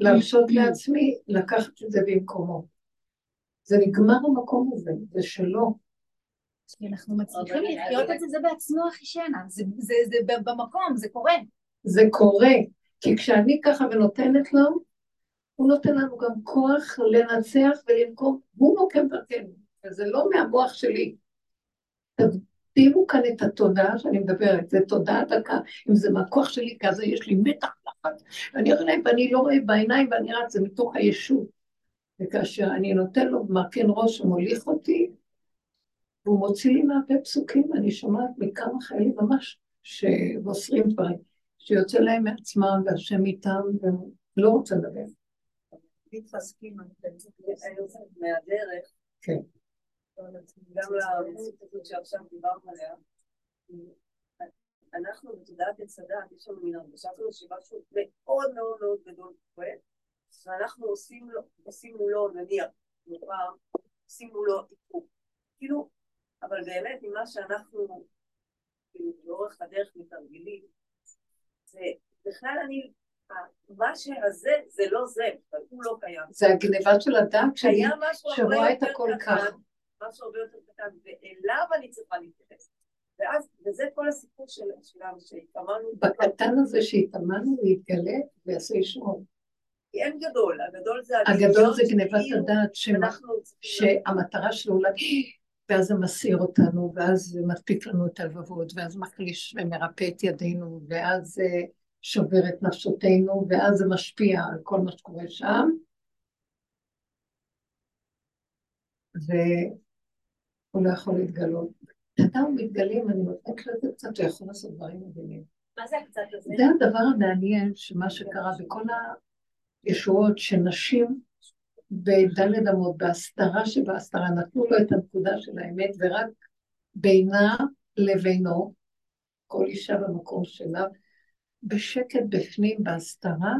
להרשות לעצמי לקחת את זה במקומו. זה נגמר המקום הזה, זה שלו. כי אנחנו מצליחים לחיות את זה, זה בעצמו הכי שינה, זה, זה, זה במקום, זה קורה. זה קורה, כי כשאני ככה ונותנת לו, הוא נותן לנו גם כוח לנצח ולנקום, הוא נוקם דרכנו, וזה לא מהמוח שלי. תשימו כאן את התודעה שאני מדברת, זה תודעה דקה, אם זה מהכוח שלי, אז יש לי מתח לחץ, ואני רואה ואני לא רואה בעיניים ואני רץ, זה מתוך הישות. וכאשר אני נותן לו מרכן ראש ומוליך אותי, והוא מוציא לי מהפה פסוקים, אני שומעת מכמה חיילים ממש שמוסרים דברים, שיוצא להם מעצמם והשם איתם, והם לא רוצה לדבר. מתחזקים מהדרך, כן. גם למציאות הזאת שעכשיו דיברנו עליה, אנחנו בתודעת עץ הדת, יש לנו מין הרגשה כזאת שמשהו מאוד מאוד מאוד גדול קורה, ואנחנו עושים, לו, עושים מולו, נניח, פעם, עושים מולו עיכוב. כאילו, אבל באמת, ממה שאנחנו, כאילו, לאורך הדרך מתרגלים, זה בכלל אני, מה שהזה, זה לא זה, הוא לא קיים. זה הגניבה של הדת שלי, שרואה את הכל ככה. משהו הרבה יותר קטן, ואליו אני צריכה להתייחס. ואז, וזה כל הסיפור שלנו, שהתאמנו... בקטן הזה שהתאמנו להתגלה ויעשה ישועות. כי אין גדול, הגדול זה... הגדול זה גניבת הדעת, שהמטרה שלו להגיד, ואז זה מסעיר אותנו, ואז זה מדפיק לנו את הלבבות, ואז מחליש ומרפא את ידינו, ואז זה שובר את נפשותינו, ואז זה משפיע על כל מה שקורה שם. והוא לא יכול להתגלות. הוא מתגלים, אני נותנת לזה קצת, הוא יכול לעשות דברים מדהימים. מה זה הקצת הזה? זה הדבר המעניין, שמה שקרה בכל הישועות, שנשים בדלת אמות, בהסתרה שבהסתרה, נתנו לו את הנקודה של האמת, ורק בינה לבינו, כל אישה במקום שלה, בשקט בפנים, בהסתרה,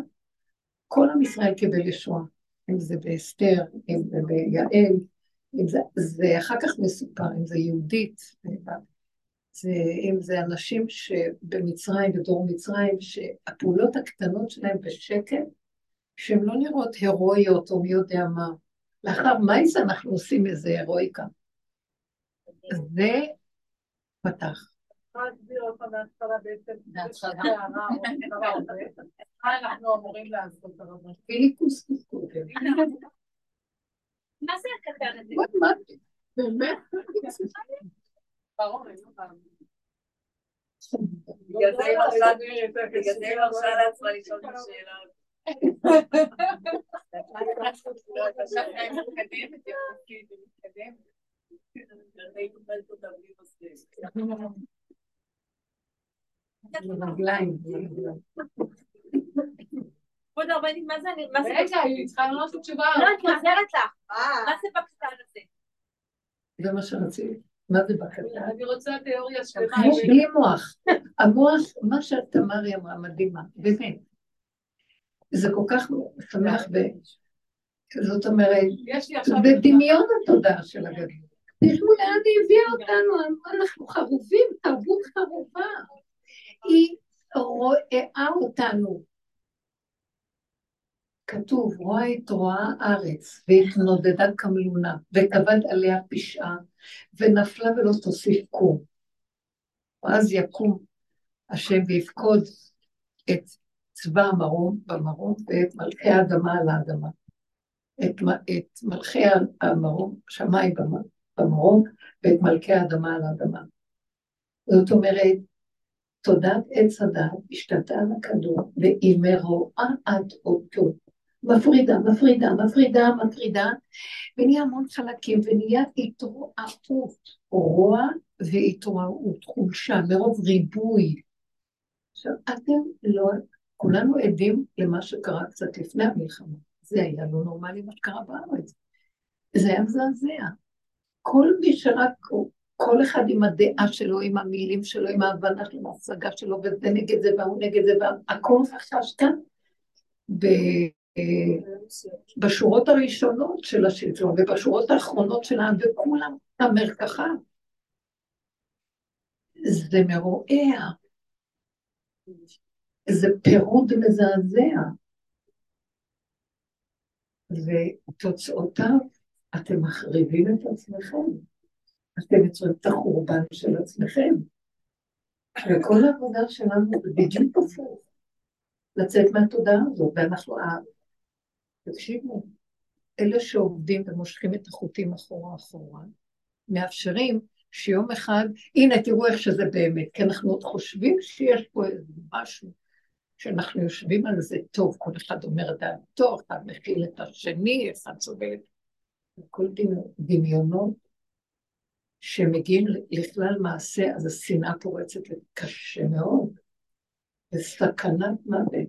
כל עם ישראל קיבל ישועה, אם זה באסתר, אם זה ביעל, אם זה, זה אחר כך מסופר, אם זה יהודית, זה, אם זה אנשים שבמצרים, בדור מצרים, שהפעולות הקטנות שלהם בשקט, שהן לא נראות הירואיות או מי יודע מה. לאחר מייס אנחנו עושים איזה הירואיקה. זה פתח. מה אנחנו אמורים לעשות הרבנות? פיליקוס קוסקוטר. מה זה הקטן הזה? באמת? זה מרשה- בגלל זה היא מרשה לעצמה לשאול את השאלה הזאת. כבוד הרבנית, מה זה אני... רגע, היא צריכה לענות תשובה. לא, אני עוזרת לך. אה, מה זה בקטן הזה? זה מה שרציתי. מה זה בקטן? אני רוצה תיאוריה שלמה. כמו בלי מוח. המוח, מה שתמרי אמרה, מדהימה, באמת. זה כל כך שמח, ב... זאת אומרת, יש לי עכשיו... זה דמיון התודעה של הגדול. תראו לאן היא הביאה אותנו, אנחנו חרובים, תרבות חרובה. היא רואה אותנו. כתוב, רואה את רואה הארץ, והתנודדה כמלונה, וכבד עליה פשעה, ונפלה ולא תוסיף קום. ואז יקום השם ויפקוד את צבא המרום במרום, ואת מלכי האדמה על האדמה. את, את מלכי המרום, שמיים במ- במרום, ואת מלכי האדמה על האדמה. זאת אומרת, תודעת עץ הדת השתלטה על הכדור, והיא מרועעת אותו. מפרידה, מפרידה, מפרידה, מטרידה, ונהיה המון חלקים, ונהיה התרועעות, רוע והתרועעות, חולשה, מרוב ריבוי. עכשיו, אתם לא, כולנו עדים למה שקרה קצת לפני המלחמה. זה היה לא נורמלי מה שקרה בארץ. זה היה מזעזע. כל מי שרק, כל אחד עם הדעה שלו, עם המילים שלו, עם ההבנה שלו, עם ההשגה שלו, וזה נגד זה והוא נגד זה, והכל חשש כאן. בשורות הראשונות של השלטון ובשורות האחרונות של העם, וכולם המרקחה. זה מרועע. זה פירוד מזעזע. ותוצאותיו, אתם מחריבים את עצמכם. אתם יוצרים את החורבן של עצמכם. וכל העבודה שלנו זה בדיוק הפוך. לצאת מהתודעה הזאת, ואנחנו, ה- תקשיבו, אלה שעובדים ומושכים את החוטים אחורה אחורה, מאפשרים שיום אחד, הנה תראו איך שזה באמת, כי אנחנו עוד חושבים שיש פה איזה משהו, שאנחנו יושבים על זה טוב, כל אחד אומר את דעתו, אחד מכיל את השני, אחד סובל את... כל דמיונות שמגיעים לכלל מעשה, אז השנאה פורצת קשה מאוד. זה סכנת מוות.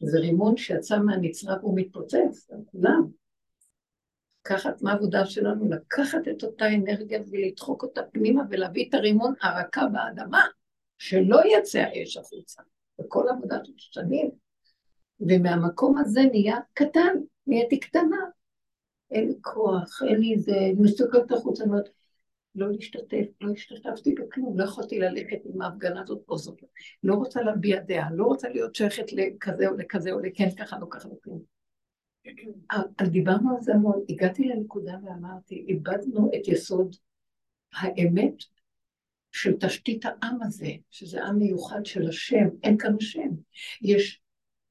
זה רימון שיצא מהנצרה והוא מתפוצץ, על כולם. לקחת מה העבודה שלנו? לקחת את אותה אנרגיה ולדחוק אותה פנימה ולהביא את הרימון הרכה באדמה, שלא יצא האש החוצה. וכל עבודה של שנים. ומהמקום הזה נהיה קטן, נהייתי קטנה. אין לי כוח, אין לי זה, אני מסתכלת החוצה, אני אומרת, לא להשתתף, לא השתתפתי בכלום, לא יכולתי ללכת עם ההפגנה הזאת או זאת, לא רוצה להביע דעה, לא רוצה להיות שייכת לכזה או לכזה או לכן ככה, לא ככה, לא כלום. אז דיברנו על זה המון, הגעתי לנקודה ואמרתי, איבדנו את יסוד האמת של תשתית העם הזה, שזה עם מיוחד של השם, אין כאן השם. יש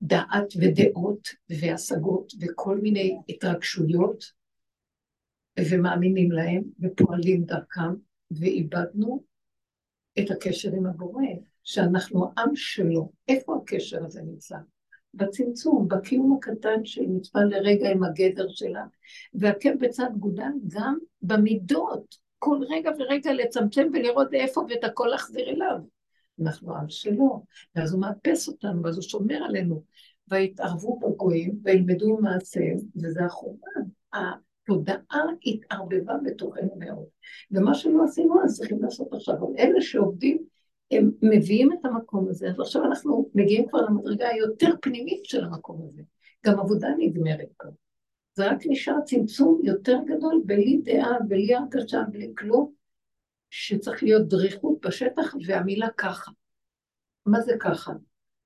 דעת ודעות והשגות וכל מיני התרגשויות, ומאמינים להם ופועלים דרכם, ואיבדנו את הקשר עם הבורא, שאנחנו עם שלו. איפה הקשר הזה נמצא? בצמצום, בקיום הקטן מצווה לרגע עם הגדר שלה, והעקב בצד גודל גם במידות, כל רגע ורגע לצמצם ולראות איפה ואת הכל להחזיר אליו. אנחנו עם שלו, ואז הוא מאפס אותנו, ואז הוא שומר עלינו. ויתערבו בגויים, וילמדו מעשיהם, וזה החורבן. התודעה התערבבה בתוכנו מאוד. ומה שלא עשינו, אז צריכים לעשות עכשיו. אבל אלה שעובדים, הם מביאים את המקום הזה, אז עכשיו אנחנו מגיעים כבר למדרגה היותר פנימית של המקום הזה. גם עבודה נגמרת פה. זה רק נשאר צמצום יותר גדול, בלי דעה, בלי הרגשה, בלי כלום, שצריך להיות דריכות בשטח, והמילה ככה. מה זה ככה?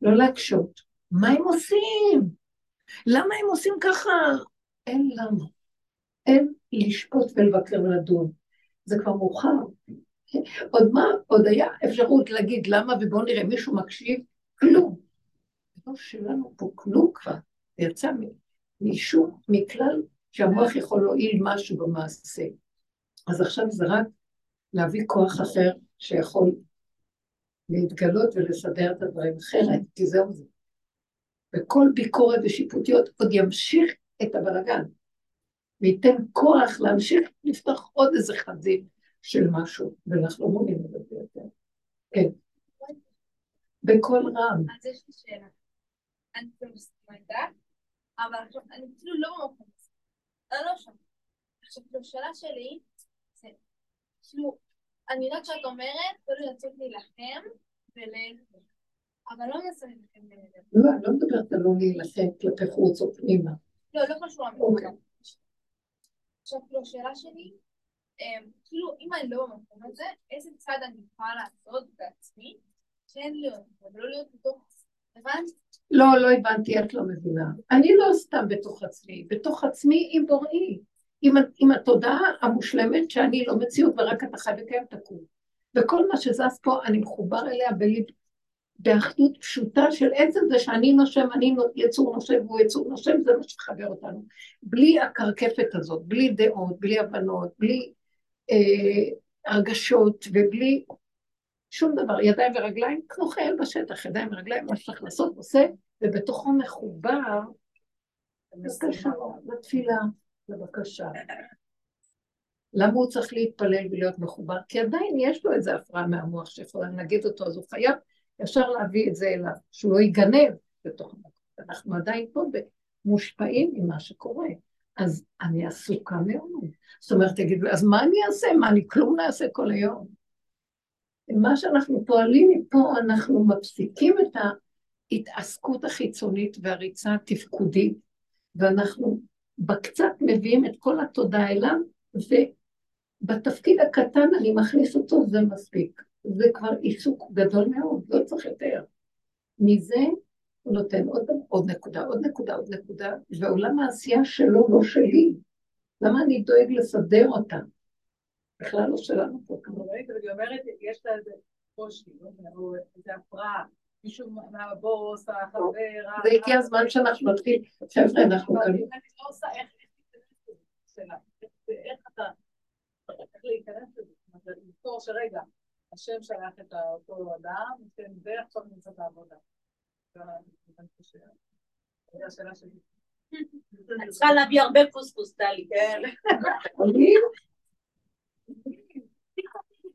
לא להקשות. מה הם עושים? למה הם עושים ככה? אין למה. אין לשפוט ולבקר ולדון. זה כבר מאוחר. עוד מה? עוד היה אפשרות להגיד למה, ובואו נראה, מישהו מקשיב? כלום. לא שלנו פה כלום כבר. זה יצא משום, מכלל שהמוח יכול להועיל משהו במעשה. אז עכשיו זה רק להביא כוח אחר שיכול להתגלות ולסדר את הדברים אחרת, כי זהו זה. וכל ביקורת ושיפוטיות עוד ימשיך את הבלגן, וייתן כוח להמשיך לפתוח עוד איזה חזית של משהו, ואנחנו לא מעוניינים בזה יותר. כן. בקול רם. אז יש לי שאלה. אני כאילו מסכימה איתך, אבל עכשיו אני כאילו לא במקום הזה. אני לא שם. עכשיו, כאילו, השאלה שלי, זה, כאילו, אני יודעת שאת אומרת, כאילו לצאת להילחם ולהילחם. אבל לא מנסה להילחם ביניהם. לא, אני לא מדברת על לא להילחם כלפי חוץ או פנימה. לא, לא חשוב. אוקיי. עכשיו, כאילו, השאלה שלי, אמ, כאילו, אם אני לא במקום הזה, איזה צעד אני יכולה לעשות בעצמי, כן להיות, ולא להיות בתוך... הבנת? לא, לא הבנתי, את לא מבינה. אני לא סתם בתוך עצמי, בתוך עצמי עם בוראי. עם, עם התודעה המושלמת שאני לא מציאות ורק אתה חי וקיים תקום. וכל מה שזז פה, אני מחובר אליה בליב, באחדות פשוטה של עצם זה שאני נושם, אני יצור נושם והוא יצור נושם, זה מה שמחבר אותנו. בלי הקרקפת הזאת, בלי דעות, בלי הבנות, בלי אה, הרגשות ובלי שום דבר, ידיים ורגליים, כמו חייל בשטח, ידיים ורגליים, מה שצריך לעשות, עושה, ובתוכו מחובר לתפילה, בבקשה. למה הוא צריך להתפלל ולהיות מחובר? כי עדיין יש לו איזה הפרעה מהמוח שיכולה להגיד אותו, אז הוא חייב ישר להביא את זה אליו, שהוא לא יגנב בתוך המקום. אנחנו עדיין פה מושפעים ממה שקורה. אז אני עסוקה מאוד. זאת אומרת, תגידו, אז מה אני אעשה? מה, אני כלום לא אעשה כל היום? מה שאנחנו פועלים מפה, אנחנו מפסיקים את ההתעסקות החיצונית והריצה התפקודית, ואנחנו בקצת מביאים את כל התודעה אליו, ובתפקיד הקטן אני מכניס אותו, זה מספיק. זה כבר עיסוק גדול מאוד, לא צריך יותר. מזה הוא נותן עוד, עוד נקודה, עוד נקודה, עוד נקודה, ועולם העשייה שלו לא שלי. למה אני דואג לסדר אותה? בכלל לא שלנו פה. אני אומרת, יש לה איזה קושי, לא איזה הפרעה. מישהו מהבוס, החבר... זה הגיע הזמן שאנחנו נתחיל, חבר'ה, אנחנו כאן. אני לא עושה איך איך אתה... איך להיכנס לזה. זאת אומרת, לזכור שרגע, השם שלח את אותו אדם, ועכשיו נמצא בעבודה. את צריכה להביא הרבה פוספוס, טלי.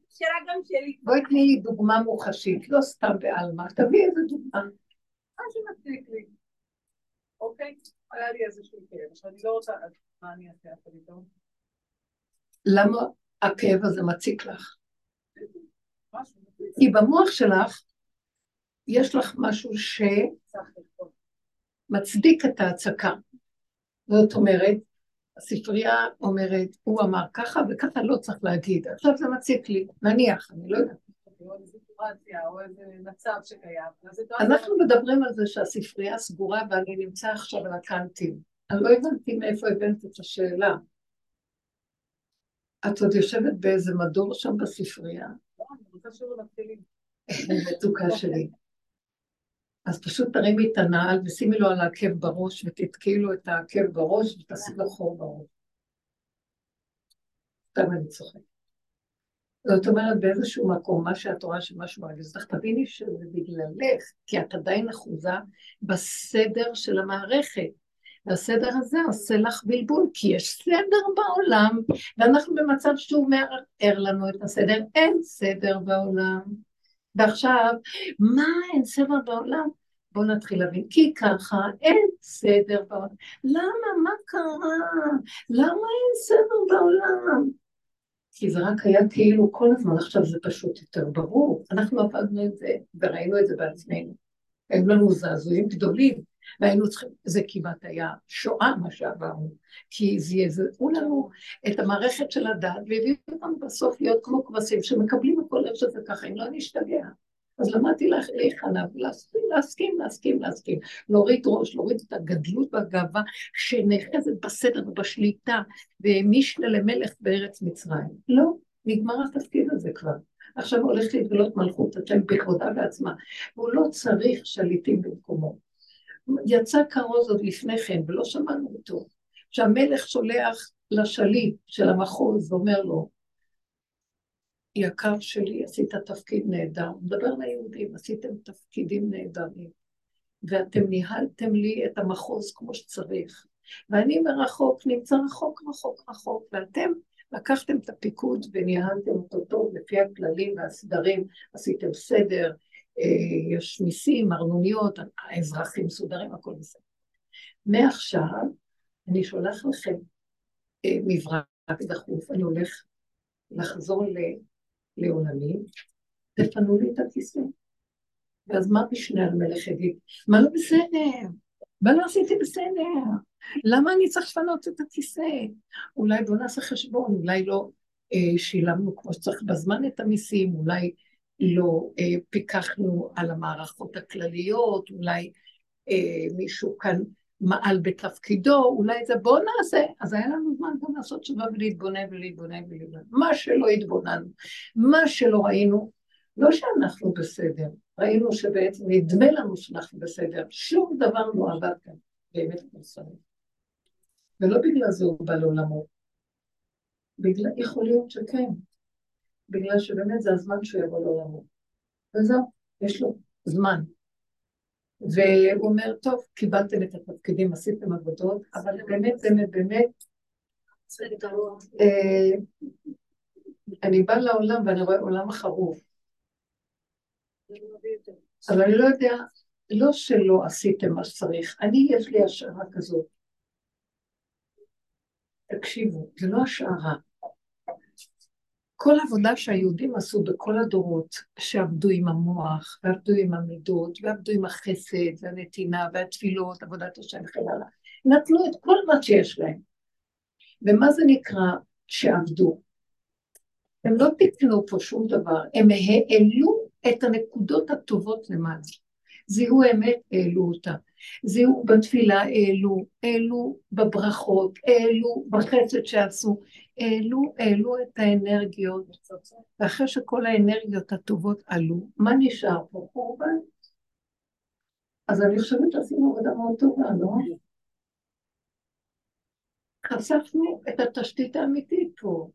שאלה גם שלי. בואי תני לי דוגמה מוחשית, לא סתם בעלמא, תביאי איזה דוגמה. מה שמציק לי. אוקיי? היה לי איזשהו כאב, עכשיו אני לא רוצה, מה אני אעשה יחד איתו? למה הכאב הזה מציק לך? כי במוח שלך יש לך משהו שמצדיק את ההצקה. זאת אומרת, הספרייה אומרת, הוא אמר ככה וככה לא צריך להגיד. עכשיו זה מציק לי, נניח, אני לא יודעת. אנחנו מדברים על זה שהספרייה סגורה ואני נמצא עכשיו על הקאנטים. אני לא הבנתי מאיפה הבנת את השאלה. את עוד יושבת באיזה מדור שם בספרייה? לא, אני רוצה שהוא מתחילים. מתוקה שלי. אז פשוט תרימי את הנעל ושימי לו על העקב בראש ותתקעי לו את העקב בראש ותעשי לו חור בראש. סתם אני צוחקת. זאת אומרת, באיזשהו מקום, מה שאת רואה שמשהו מרגיז לך, תביני שזה בגללך, כי את עדיין אחוזה בסדר של המערכת. והסדר הזה עושה לך בלבול, כי יש סדר בעולם, ואנחנו במצב שהוא מערער לנו את הסדר. אין סדר בעולם. ועכשיו, מה אין סדר בעולם? בואו נתחיל להבין, כי ככה אין סדר בעולם. למה? מה קרה? למה אין סדר בעולם? כי זה רק היה כאילו כל הזמן, עכשיו זה פשוט יותר ברור. אנחנו עבדנו את זה וראינו את זה בעצמנו. היו לנו זעזועים גדולים, והיינו צריכים, זה כמעט היה שואה מה שעברנו, כי זעזעו לנו את המערכת של הדת והביאו אותנו בסוף להיות כמו כבשים שמקבלים הכל איך שזה ככה, אם לא נשתגע. אז למדתי להיכנע ולהסכים, להסכים, להסכים, להסכים. להוריד ראש, להוריד את הגדלות והגאווה שנאחזת בסדר ובשליטה, ומשנה למלך בארץ מצרים. לא, נגמר התפקיד הזה כבר. עכשיו הולך להתגלות מלכות השם בכבודה בעצמה, והוא לא צריך שליטים במקומו. יצא כרוז עוד לפני כן, ולא שמענו אותו, שהמלך שולח לשליט של המחוז ואומר לו, יקר שלי, עשית תפקיד נהדר. הוא מדבר ליהודים, עשיתם תפקידים נהדרים, ואתם ניהלתם לי את המחוז כמו שצריך. ואני מרחוק, נמצא רחוק, רחוק, רחוק, ואתם לקחתם את הפיקוד וניהלתם אותו טוב לפי הכללים והסדרים, עשיתם סדר, יש מיסים, ארנוניות, האזרחים מסודרים, הכל בסדר. מעכשיו, אני שולח לכם אה, מברק דחוף, אני הולך לחזור לעולמי, תפנו לי את הכיסא. ואז מה משנה המלך יגיד? מה לא בסדר? מה לא עשיתי בסדר? למה אני צריך לפנות את הכיסא? אולי בוא נעשה חשבון, אולי לא אה, שילמנו כמו שצריך בזמן את המיסים, אולי לא אה, פיקחנו על המערכות הכלליות, אולי אה, מישהו כאן מעל בתפקידו, אולי זה בוא נעשה, אז היה לנו זמן גם לעשות תשובה ולהתבונן ולהתבונן ולהתבונן. מה שלא התבוננו, מה שלא ראינו, לא שאנחנו בסדר, ראינו שבעצם נדמה לנו שאנחנו בסדר, שום דבר לא עבד כאן, באמת כמו שרים. ולא בגלל זה הוא בא לעולמו, בגלל, יכול להיות שכן, בגלל שבאמת זה הזמן שהוא יבוא לעולמו. וזהו, יש לו זמן. והוא אומר, טוב, קיבלתם את התפקידים, עשיתם עבודות, אבל באמת, באמת, באמת, אה, אני באה לעולם ואני רואה עולם החרוב. אבל אני לא יודע, לא שלא עשיתם מה שצריך, אני, יש לי השערה כזאת. תקשיבו, זה לא השערה. כל העבודה שהיהודים עשו בכל הדורות, שעבדו עם המוח, ועבדו עם המידות, ועבדו עם החסד, והנתינה, והתפילות, עבודת השם וכן הלאה, נתנו את כל מה שיש להם. ומה זה נקרא שעבדו? הם לא תיקנו פה שום דבר, הם העלו את הנקודות הטובות למעלה. זיהו אמת, העלו אותה. זיהו בתפילה, העלו, העלו בברכות, העלו בחסד שעשו, העלו, העלו את האנרגיות, ואחרי שכל האנרגיות הטובות עלו, מה נשאר פה? חורבן. אז אני חושבת שעשינו עבודה מאוד טובה, לא? חשפנו את התשתית האמיתית פה.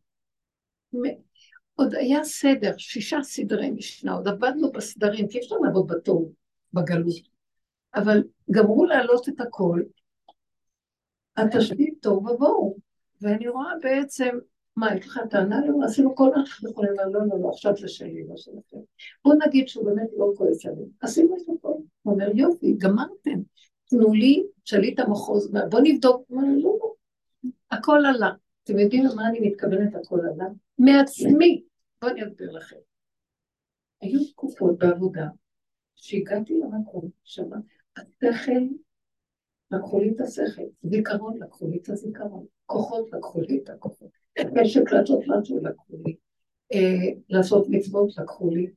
עוד היה סדר, שישה סדרי משנה, עוד עבדנו בסדרים, כי אפשר לעבוד בטוב, בגלות. אבל גמרו להעלות את הכל, התשתית טוב ובואו. ואני רואה בעצם, מה, יש לך טענה לנו? עשינו כל מה שאנחנו יכולים, לא, לא, לא, עכשיו זה שלי, לא שלכם. בואו נגיד שהוא באמת לא כועס עלינו. עשינו את הכל. הוא אומר, יופי, גמרתם. תנו לי שליט המחוז, בואו נבדוק. הוא אומר, לא, לא. הכל עלה. אתם יודעים למה אני מתכוונת הכל עלה? מעצמי. בואו אני אסביר לכם. היו תקופות בעבודה שהגעתי למקום שמה, השכל לקחו לי את השכל, זיכרון לקחו לי את הזיכרון, כוחות לקחו לי את הכוחות, קשק לעשות משהו לקחו לי, אה, לעשות מצוות לקחו לי,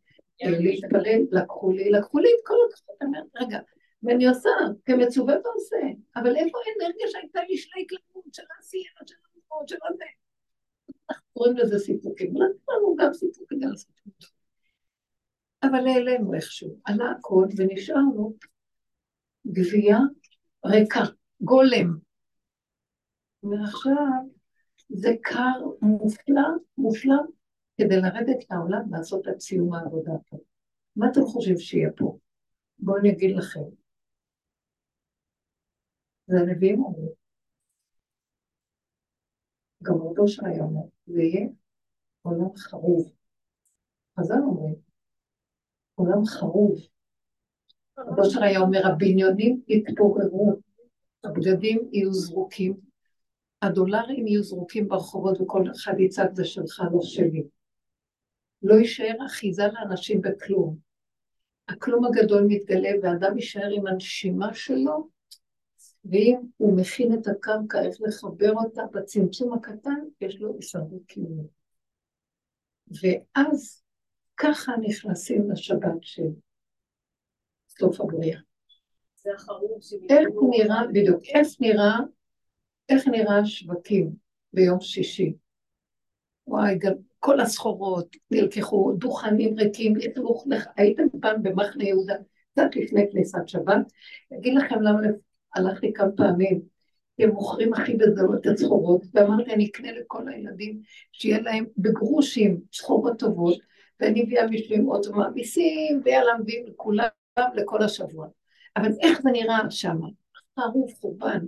אה, להתפלל לקחו לי, לקחו לי את כל הכוחות, אני אומרת, רגע, ואני עושה, כמצווה ועושה, אבל איפה האנרגיה שהייתה לי של ההתלמות, של העשייה, של המקומות, של הזה? אנחנו קוראים לזה סיפוקים, לנו גם סיפוקים, גם סיפוקים. אבל העלינו איכשהו, עלה הכל ונשארנו גבייה ריקה, גולם. ועכשיו זה קר מופלא, מופלא, כדי לרדת לעולם לעשות את סיום העבודה פה. מה אתם חושבים שיהיה פה? בואו אני אגיד לכם. זה הנביאים אומרים. גם רבו של היום אומר, זה יהיה עולם חרוב. חז"ל אומרים, עולם חרוב. רבו של היה אומר, הבניונים יתפוררו, הבגדים יהיו זרוקים, הדולרים יהיו זרוקים ברחובות וכל אחד יצעק זה שלך, לא שלי. לא יישאר אחיזה לאנשים בכלום. הכלום הגדול מתגלה ואדם יישאר עם הנשימה שלו, ואם הוא מכין את הקרקע, איך לחבר אותה בצמצום הקטן, יש לו הישרדות קיומית. ואז ככה נכנסים לשבת של סוף הבריאה. איך נראה, בדיוק, איך נראה, איך נראה השווקים ביום שישי? וואי, גם כל הסחורות נלקחו, דוכנים ריקים, הייתם פעם במחנה יהודה, קצת לפני כניסת שבת, אגיד לכם למה הלכתי כמה פעמים, הם מוכרים הכי בזלות את הסחורות, ואמרתי, אני אקנה לכל הילדים, שיהיה להם בגרושים סחורות טובות, ואני מביאה מישהו עם אוטו מעמיסים, ויאללה מביאים לכולם לכל השבוע. אבל איך זה נראה שם? חרוב חורבן.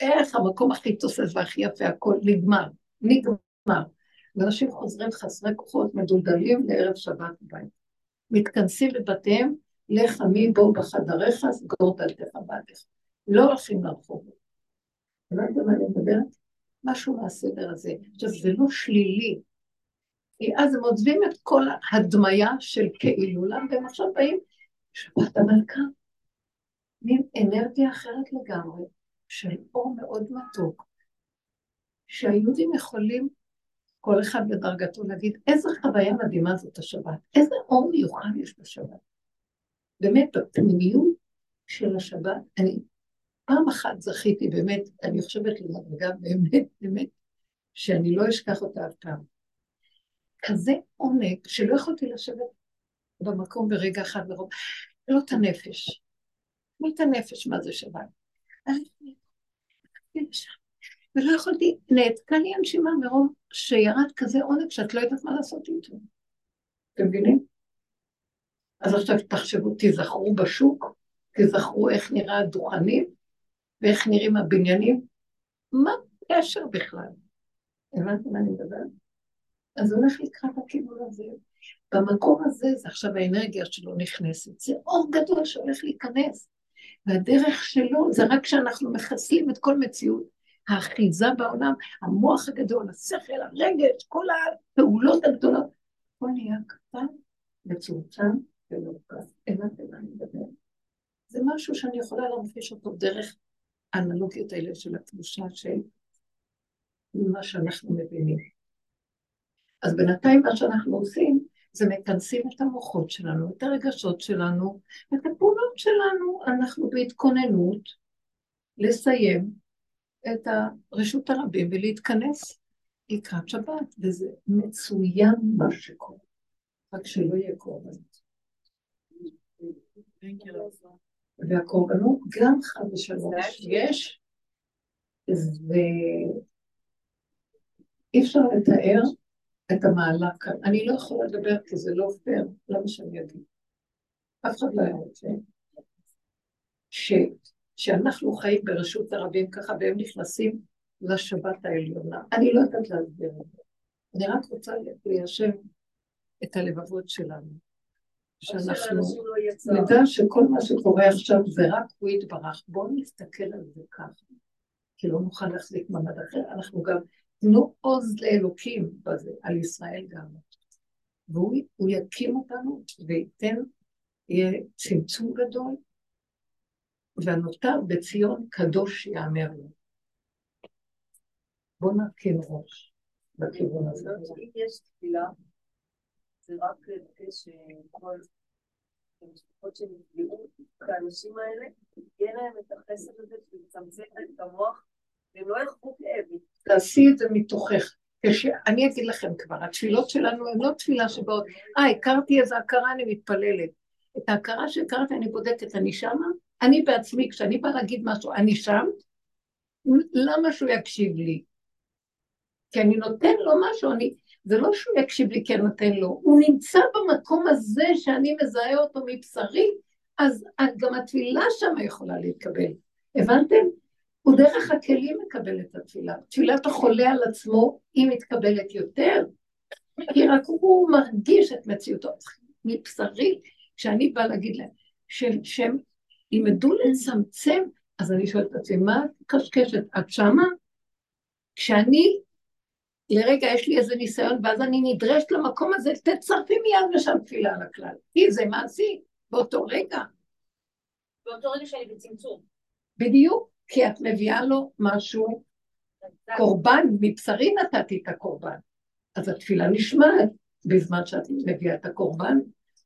איך המקום הכי תוסס והכי יפה, הכל נגמר, נגמר. ואנשים חוזרים חסרי כוחות, מדולדלים לערב שבת בבית. מתכנסים בבתיהם, לך עמי בו בחדריך, סגור דלתך בעדיך. לא הולכים לרחוב. הבנתם מה אני מדברת? משהו מהסדר הזה. עכשיו, זה לא שלילי. כי אז הם עוזבים את כל ההדמיה של כאילולם, והם עכשיו באים, שבת המלכה. מין אנרגיה אחרת לגמרי, של אור מאוד מתוק, שהיהודים יכולים כל אחד בדרגתו להגיד, איזה חוויה מדהימה זאת השבת, איזה אור מיוחד יש בשבת. באמת, בפנימיות של השבת, אני פעם אחת זכיתי, באמת, אני חושבת למדרגה באמת, באמת, שאני לא אשכח אותה אף פעם. כזה עונג, שלא יכולתי לשבת במקום ברגע אחד לרוב, לא את הנפש. לא את הנפש, מה זה שבת. ולא יכולתי, נעתקה לי הנשימה מרוב שירד כזה עונג שאת לא יודעת מה לעשות איתו. אתם מבינים? אז עכשיו תחשבו, תיזכרו בשוק, תיזכרו איך נראה הדוכנים ואיך נראים הבניינים. מה הקשר בכלל? הבנתם מה אני מדברת? אז זה הולך לקראת הכיוון הזה. במקום הזה, זה עכשיו האנרגיה שלו נכנסת. זה אור גדול שהולך להיכנס. והדרך שלו זה רק כשאנחנו מחסלים את כל מציאות האחיזה בעולם, המוח הגדול, השכל, הרגש, כל הפעולות הגדולות, הכל נהיה קטן, מצומצם ומורכב. הבנתם מה אני מדברת? זה משהו שאני יכולה להמחיש אותו דרך האנלוגיות האלה של הקדושה של מה שאנחנו מבינים. אז בינתיים מה שאנחנו עושים זה מכנסים את המוחות שלנו, את הרגשות שלנו, את הפעולות שלנו. אנחנו בהתכוננות לסיים את רשות הרבים ולהתכנס לקראת שבת, וזה מצוין מה שקורה, רק שלא יהיה קורבנות. והקורבנות גם חד ושלוש יש, ואי אפשר לתאר את המעלה כאן. אני לא יכולה לדבר כי זה לא פייר, למה שאני אגיד? אף אחד לא היה רוצה. ש... שאנחנו חיים ברשות הרבים ככה, והם נכנסים לשבת העליונה. אני לא יודעת להסביר את זה. אני רק רוצה ליישב את הלבבות שלנו. שאנחנו לא נדע שכל מה שקורה עכשיו זה רק הוא יתברך. בואו נסתכל על זה ככה, כי לא נוכל להחזיק מעמד אחר. אנחנו גם תנו עוז לאלוקים בזה, על ישראל גם. והוא יקים אותנו וייתן, יהיה צמצום גדול, והנותר בציון קדוש יאמר לו. בואו נרכין ראש בכיוון הזה. אם יש תפילה, זה רק לבקש שכל המשפחות שנפגעו, כאנשים האלה, יהיה להם את החסד הזה של לצמצם את המוח, והם לא יחוו. תעשי את זה מתוכך. אני אגיד לכם כבר, התפילות שלנו הן לא תפילה שבאות, אה, הכרתי איזו הכרה, אני מתפללת. את ההכרה שהכרתי אני בודקת, אני שמה? אני בעצמי, כשאני באה להגיד משהו, אני שם? למה שהוא יקשיב לי? כי אני נותן לו משהו, אני, זה לא שהוא יקשיב לי כי אני נותן לו, הוא נמצא במקום הזה שאני מזהה אותו מבשרי, אז גם התפילה שם יכולה להתקבל. הבנתם? הוא דרך הכלים מקבל את התפילה. תפילת החולה על עצמו, היא מתקבלת יותר, כי רק הוא מרגיש את מציאותו מבשרי. כשאני באה להגיד להם שהם ילמדו לצמצם, אז אני שואלת את עצמי, מה את קשקשת? את שמה? כשאני, לרגע יש לי איזה ניסיון, ואז אני נדרשת למקום הזה, תצרפי מיד ושם תפילה על הכלל. כי זה מעשי, באותו רגע. באותו רגע שאני בצמצום. בדיוק, כי את מביאה לו משהו, קורבן, מבשרי נתתי את הקורבן. אז התפילה נשמעת בזמן שאת מביאה את הקורבן,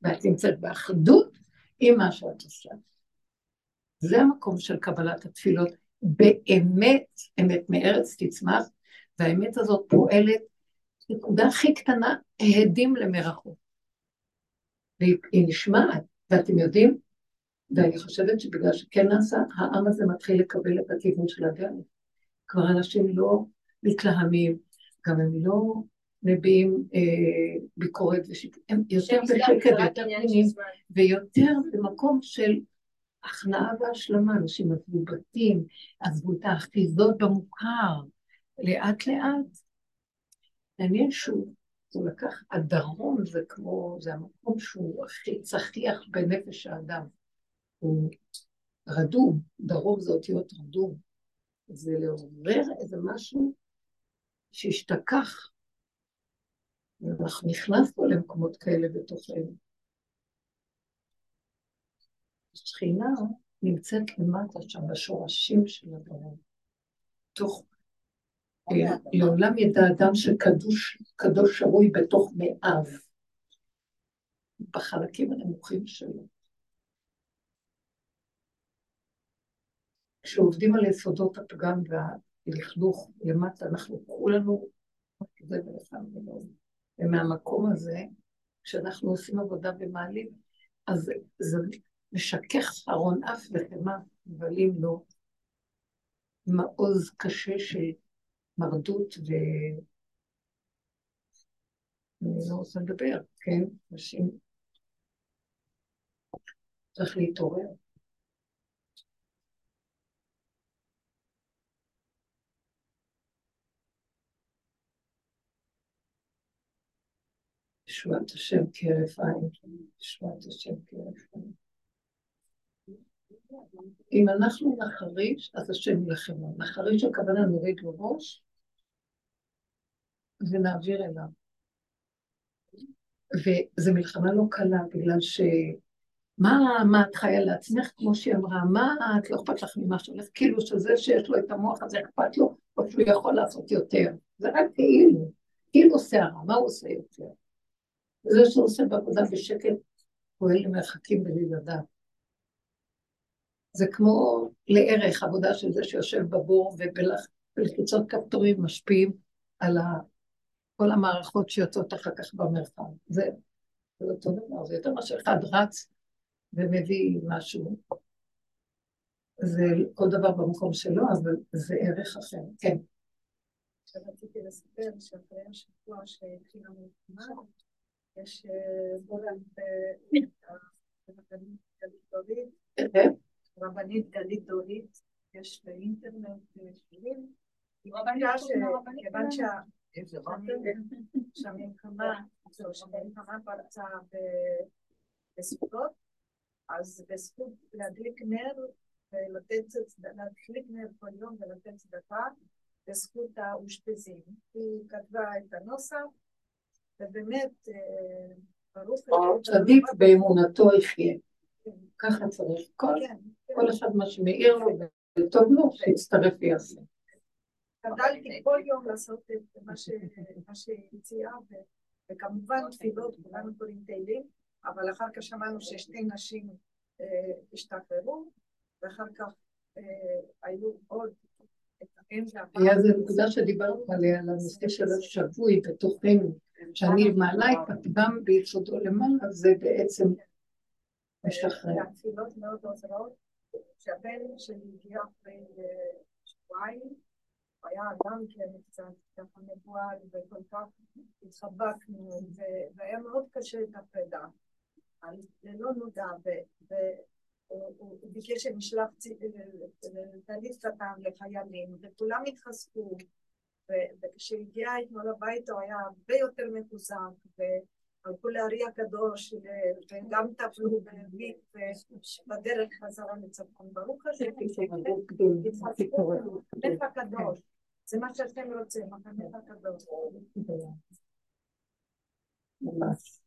ואת נמצאת באחדות עם מה שאת עושה. זה המקום של קבלת התפילות. באמת, אמת מארץ תצמח, והאמת הזאת פועלת, נקודה הכי קטנה, העדים למרחוק. והיא נשמעת, ואתם יודעים, ואני חושבת שבגלל שכן נעשה, העם הזה מתחיל לקבל את הכיוון של הדרך. כבר אנשים לא מתלהמים, גם הם לא מביעים אה, ביקורת ושיפוט, הם יותר בשקט, יותר פנימיים, ויותר במקום של הכנעה והשלמה, אנשים עזבו בתים, עזבו את האחיזות במוכר, לאט לאט. מעניין שהוא, הוא לקח, הדרום זה כמו, זה המקום שהוא הכי צחיח בנפש האדם. הוא רדום, דרום זה אותיות רדום. זה לעורר איזה משהו שהשתכח. ואנחנו נכנסנו למקומות כאלה בתוכנו. השכינה נמצאת למטה שם, בשורשים של הדרום. תוך... אה, לעולם ידע אדם שקדוש קדוש שרוי בתוך מאב, בחלקים הנמוכים שלו. כשעובדים על יסודות הפגם והלכלוך למטה, אנחנו כולנו, ומהמקום הזה, כשאנחנו עושים עבודה ומעלים, אז זה משכך ארון אף וחמא, מבלים לו מעוז קשה של מרדות ו... אני לא רוצה לדבר, כן? אנשים... צריך להתעורר. ישועת השם כהרף עין, ישועת השם כהרף עין. אם אנחנו נחריש, אז השם ילחמו. נחריש הכוונה נוריד לו ראש ונעביר אליו. וזו מלחמה לא קלה, בגלל ש... מה, מה את חיה לעצמך, כמו שהיא אמרה, מה את לא אכפת לך ממה שהולך, כאילו שזה שיש לו את המוח הזה אכפת לו, או שהוא יכול לעשות יותר. זה רק כאילו, כאילו הרע, מה הוא עושה יותר? זה שהוא עושה בעבודה בשקט, פועל למרחקים בלי לדעת. זה כמו לערך עבודה של זה שיושב בבור ובלחיצות כפתורים משפיעים על. כל המערכות שיוצאות אחר כך במרחב. זה, זה אותו דבר, זה יותר מאשר אחד רץ ומביא משהו. זה כל דבר במקום שלו, אבל זה ערך אחר, כן. רציתי לספר שאחרי השבוע שהתחילה המלחמה, יש בולנט רבנית גלית דורית, יש באינטרנט שירים. כיוון שהמלחמה פרצה בסוכות, אז בזכות להדליק נר ולתת, להדליק נר כל יום ולתת צדקה, בזכות האושפזים. היא כתבה את הנוסח, ובאמת, ברוך צדיק באמונתו יחיה. ככה צריך. כל, כן, כן. כל אחד מה שמאיר לו וטוב לו, שיצטרף ויעשה. גדלתי כל יום לעשות את מה שהיא הציעה, וכמובן תפילות, כולנו קוראים תהילים, אבל אחר כך שמענו ששתי נשים אה, השתחררו, ואחר כך אה, היו עוד היה זו נקודה שדיברנו עליה, על הנושא של השבוי בתוכנו, שאני מעלה את הפגם ביסודו למעלה, זה בעצם משחרר. התפילות מאוד עוזרות, שהבן שלי הגיע אחרי שבועיים, הוא היה גם כן קצת ככה מבוהל וכל כך התחבקנו, והיה מאוד קשה לטפל אז זה לא נודע, והוא ביקש שנשלח טלית קטן לחיילים, וכולם התחזקו, וכשהגיע אתמול הביתה הוא היה הרבה יותר מחוזק, הלכו לארי הקדוש, וגם טפלו בביט בדרך חזרה לצפון. ברוך השם, המלך הקדוש. זה מה שאתם רוצים, המלך הקדוש. ממש.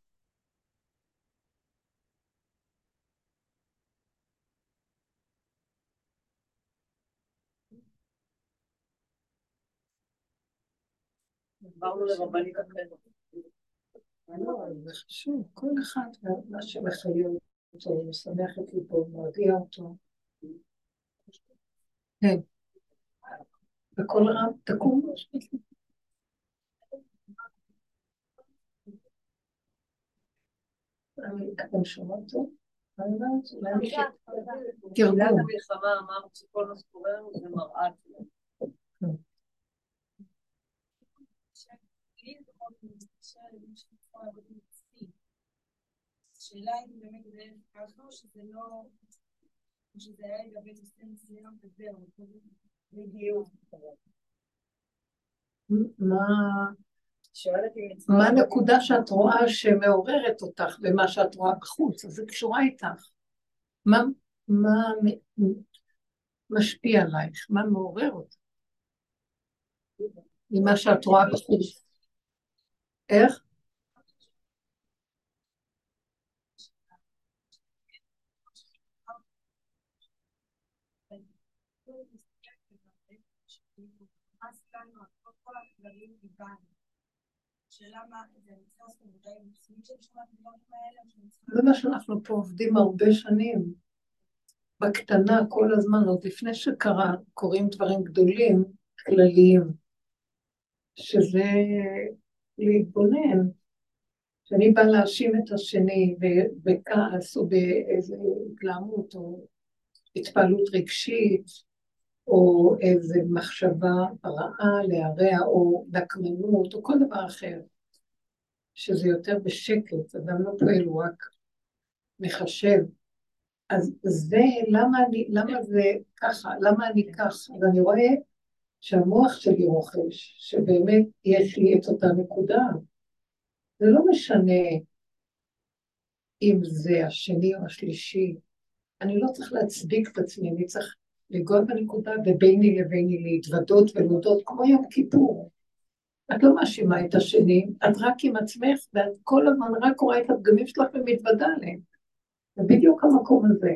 עברנו לרבנית אחרת. זה חשוב, כל אחד מה שמחייב אותו, משמח את ליבו, מרגיע אותו. כן. בקול רם, תקום. אתם שומעות טוב? תרגום. המלחמה אמרת שכל מה שקורה לנו זה מראה השאלה אם באמת זה ככה או שזה לא, או שזה היה לגבי נושא מסוים וזהו, בדיוק. מה הנקודה שאת רואה שמעוררת אותך במה שאת רואה בחוץ? אז זה קשורה איתך. מה, מה משפיע עלייך? מה מעורר אותך? ממה שאת רואה בחוץ. איך? זה מה שאנחנו פה עובדים הרבה שנים, בקטנה כל הזמן, עוד לפני שקרה, קורים דברים גדולים, כלליים, שזה להתבונן, שאני באה להאשים את השני בכעס או באיזה התלהמות או התפעלות רגשית, או איזו מחשבה רעה להרע, או נקמנות, או כל דבר אחר, שזה יותר בשקט, אדם לא פועל, הוא רק מחשב. אז זה, למה, אני, למה זה ככה, למה אני ככה? אז אני רואה שהמוח שלי רוכש, שבאמת יש לי את אותה נקודה. זה לא משנה אם זה השני או השלישי, אני לא צריך להצדיק את עצמי, אני צריך לגוע בנקודה וביני לביני להתוודות ולהודות כמו יום כיפור. את לא מאשימה את השני, את רק עם עצמך, ואת כל הזמן רק רואה את הפגמים שלך ומתוודה עליהם. זה בדיוק המקום הזה.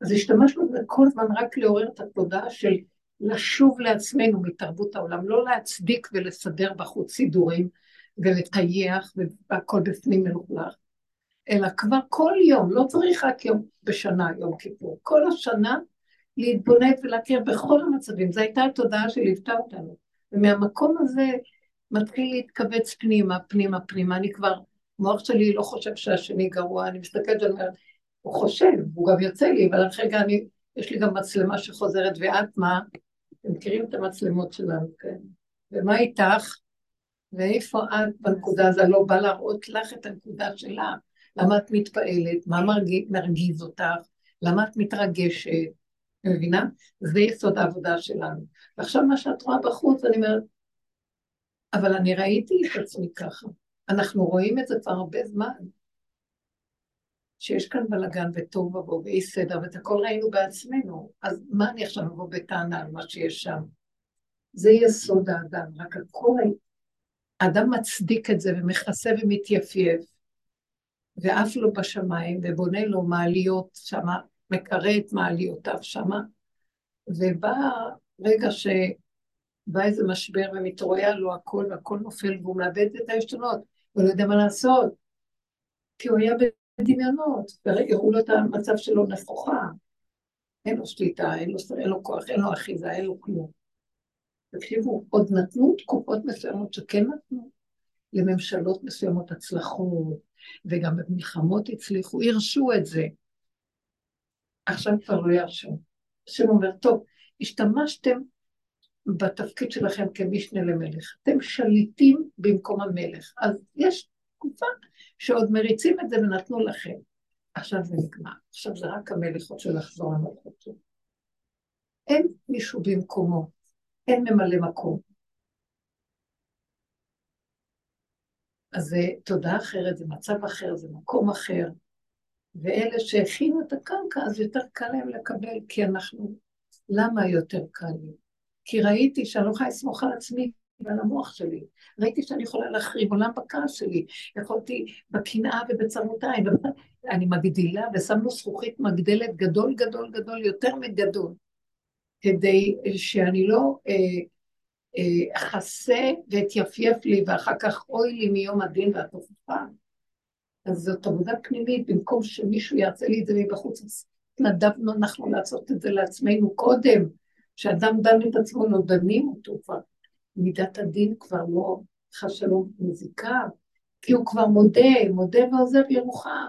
אז השתמשנו בזה כל הזמן רק לעורר את התודעה של לשוב לעצמנו מתרבות העולם, לא להצדיק ולסדר בחוץ סידורים ולטייח והכל בפנים מלוכלך, אלא כבר כל יום, לא צריך רק יום בשנה, יום כיפור, כל השנה להתבונן ולהכיר בכל המצבים. זו הייתה התודעה שליוותה אותנו. ומהמקום הזה מתחיל להתכווץ פנימה, פנימה, פנימה. אני כבר, המוח שלי לא חושב שהשני גרוע, אני מסתכלת ואומרת, הוא חושב, הוא גם יוצא לי, אבל אחרי רגע אני, יש לי גם מצלמה שחוזרת, ואת מה? אתם מכירים את המצלמות שלנו, כן? ומה איתך? ואיפה את בנקודה הזו? לא בא להראות לך את הנקודה שלה. למה את מתפעלת? מה מרגיז, מרגיז אותך? למה את מתרגשת? מבינה? זה יסוד העבודה שלנו. ועכשיו מה שאת רואה בחוץ, אני אומרת, אבל אני ראיתי את עצמי ככה. אנחנו רואים את זה כבר הרבה זמן. שיש כאן בלאגן וטוב ובוא ואי סדר, ואת הכל ראינו בעצמנו, אז מה אני עכשיו אבוא בטענה על מה שיש שם? זה יסוד האדם, רק הכל, האדם מצדיק את זה ומכסה ומתייפייף, ועף לו בשמיים, ובונה לו מעליות שמה, מקרא את מעליותיו שמה, ובא רגע שבא איזה משבר ומתרועע לו הכל, והכל נופל, והוא מאבד את העשתונות, הוא לא יודע מה לעשות, כי הוא היה דמיונות, והראו לו את המצב שלו נכוחה. אין לו שליטה, אין לו, אין לו כוח, אין לו אחיזה, אין לו כלום. תקשיבו, עוד נתנו תקופות מסוימות שכן נתנו לממשלות מסוימות הצלחות, וגם במלחמות הצליחו, הרשו את זה. עכשיו כבר לא ירשו. השם אומר, טוב, השתמשתם בתפקיד שלכם כמשנה למלך. אתם שליטים במקום המלך. אז יש תקופה שעוד מריצים את זה ונתנו לכם. עכשיו זה נגמר. עכשיו זה רק המלך רוצה לחזור למלכותו. אין מישהו במקומו, אין ממלא מקום. אז זה תודעה אחרת, זה מצב אחר, זה מקום אחר. ואלה שהכינו את הקרקע, אז יותר קל להם לקבל, כי אנחנו... למה יותר קל לי? כי ראיתי שאני לא יכולה לסמוך על עצמי ועל המוח שלי. ראיתי שאני יכולה להחריב עולם בכעס שלי. יכולתי בקנאה ובצרות עין. אני מגדילה, ושמנו זכוכית מגדלת גדול גדול גדול, יותר מגדול, כדי שאני לא אה, אכסה אה, ואתייפייף לי, ואחר כך אוי לי מיום הדין והתופעה. אז זאת עבודה פנימית, במקום שמישהו יעשה לי את זה מבחוץ, אז התנדבנו אנחנו לעשות את זה לעצמנו קודם. כשאדם דן את עצמו, לא דנים אותו כבר. מידת הדין כבר לא, חס שלום, מזיקה, כי הוא כבר מודה, מודה ועוזב ירוחם.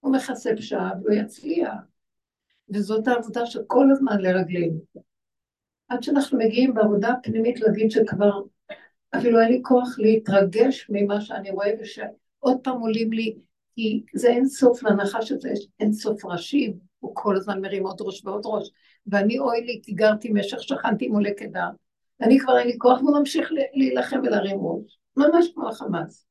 הוא מכסה פשעה והוא יצליח. וזאת העבודה שכל הזמן לרגלינו. עד שאנחנו מגיעים בעבודה הפנימית להגיד שכבר אפילו אין לי כוח להתרגש ממה שאני רואה, ושעוד פעם עולים לי, כי זה אין סוף לנחש הזה, אין סוף ראשים, הוא כל הזמן מרים עוד ראש ועוד ראש, ואני אוי לי, כי גרתי משך, שכנתי מולי קדר, אני כבר אין לי כוח, והוא ממשיך להילחם ולהרים ראש, ממש כמו החמאס.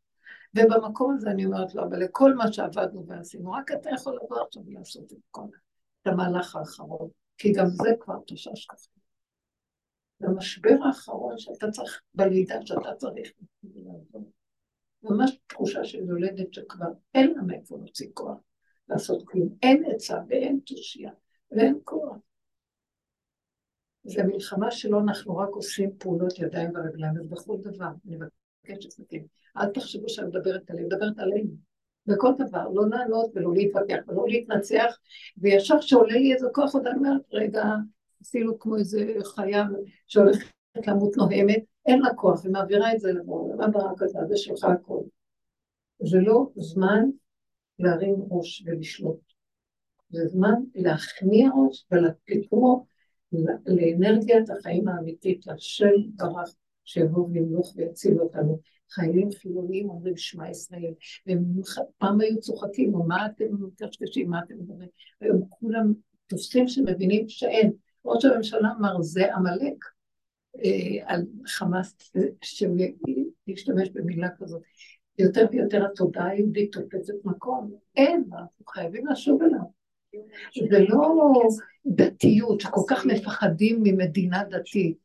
ובמקום הזה אני אומרת לו, אבל לכל מה שעבדנו ועשינו, רק אתה יכול לבוא עכשיו לעשות את כל את המהלך האחרון, כי גם זה כבר תושש ככה. במשבר האחרון שאתה צריך, בלידה שאתה צריך, ממש תחושה של יולדת שכבר אין לה מאיפה להוציא כוח לעשות כלום, אין עצה ואין תושייה ואין כוח. זו מלחמה שלא אנחנו רק עושים פעולות ידיים ורגליים, אז בכל דבר, אני מבקשת מכם, אל תחשבו שאני מדברת עליהם, מדברת עלינו. בכל דבר, לא לענות ולא להתווכח ולא להתנצח, וישר כשעולה לי איזה כוח עוד אני אומרת, רגע, אפילו כמו איזה חיה שהולכת למות נוהמת, אין לה כוח, ומעבירה את זה לבוא, למה ברק הזה, זה שלך הכל. זה לא זמן להרים ראש ולשלוט. זה זמן להכניע ראש ולקרוא לאנרגיית החיים האמיתית, להשם ברך שיבוא וימלוך ויציל אותנו. חיילים חילוניים אומרים שמע ישראל, והם היו צוחקים, או מה אתם מקשקשים, מה אתם מדברים? היום כולם תופסים שמבינים שאין. ראש הממשלה אמר, זה עמלק, אה, על חמאס, להשתמש במילה כזאת. יותר ויותר התודעה היהודית תופסת מקום. אין, אנחנו חייבים לשוב אליו. זה לא דתיות, שכל כך מפחדים ממדינה דתית.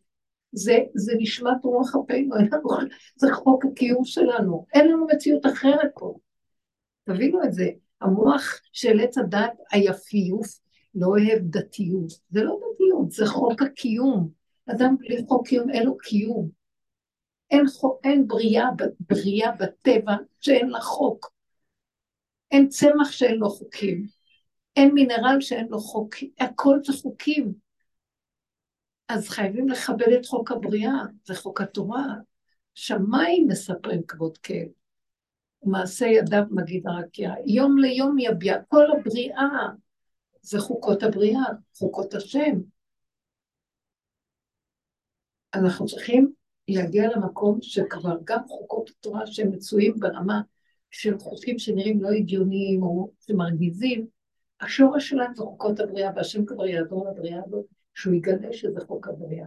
זה, זה נשמת רוח אפינו, זה חוק הקיום שלנו. אין לנו מציאות אחרת פה. תבינו את זה. המוח של עץ הדת, היפיוף, לא אוהב דתיות. זה לא דתיות, זה חוק הקיום. אדם בלי חוק קיום, אין לו קיום. אין, חוק, אין בריאה, בריאה בטבע שאין לה חוק. אין צמח שאין לו חוקים. אין מינרל שאין לו חוק. הכל זה חוקים. אז חייבים לכבד את חוק הבריאה, זה חוק התורה. שמיים מספרים כבוד כאב. מעשה ידיו מגיד הרקיע. יום ליום יביע, כל הבריאה זה חוקות הבריאה, חוקות השם. אנחנו צריכים להגיע למקום שכבר גם חוקות התורה שהם מצויים ברמה של חוקים שנראים לא הגיוניים או שמרגיזים, השורש שלהם זה חוקות הבריאה, והשם כבר יעזור לבריאה הזאת, שהוא יגלה שזה חוק הבריאה.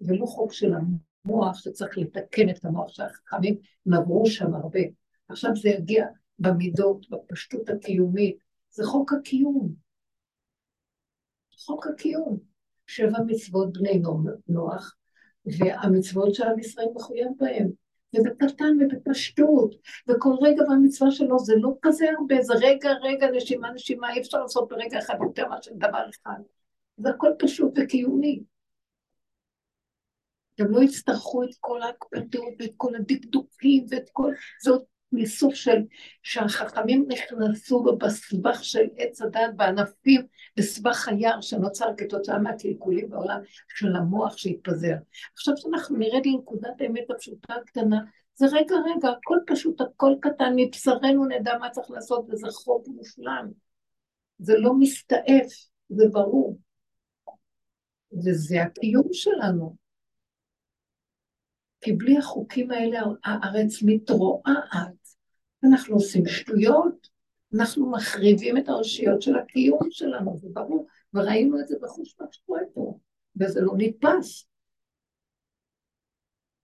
ולא חוק של המוח שצריך לתקן את המוח שהחכמים נברו שם הרבה. עכשיו זה יגיע במידות, בפשטות הקיומית, זה חוק הקיום. חוק הקיום. שבע מצוות בני נוח, והמצוות של עם ישראל מחויב בהם. ובקטן ובפשטות, וכל רגע במצווה שלו זה לא כזה הרבה, זה רגע, רגע, נשימה, נשימה, אי אפשר לעשות ברגע אחד יותר מאשר דבר אחד. זה הכל פשוט וקיומי. הם לא יצטרכו את כל ההקפדות ואת כל הדקדוקים ואת כל... זאת מסוג של שהחכמים נכנסו בסבך של עץ הדת בענפים, בסבך היער שנוצר כתוצאה מהקלקולים בעולם של המוח שהתפזר. עכשיו שאנחנו נרד לנקודת האמת הפשוטה הקטנה, זה רגע רגע, הכל פשוט, הכל קטן, מבשרנו נדע מה צריך לעשות, וזה חוק מושלם. זה לא מסתעף, זה ברור. וזה הקיום שלנו. כי בלי החוקים האלה הארץ מתרועעת. אנחנו עושים שטויות, אנחנו מחריבים את האושיות של הקיום שלנו, זה ברור, וראינו את זה בחוש מה שקורה פה, וזה לא נתפס.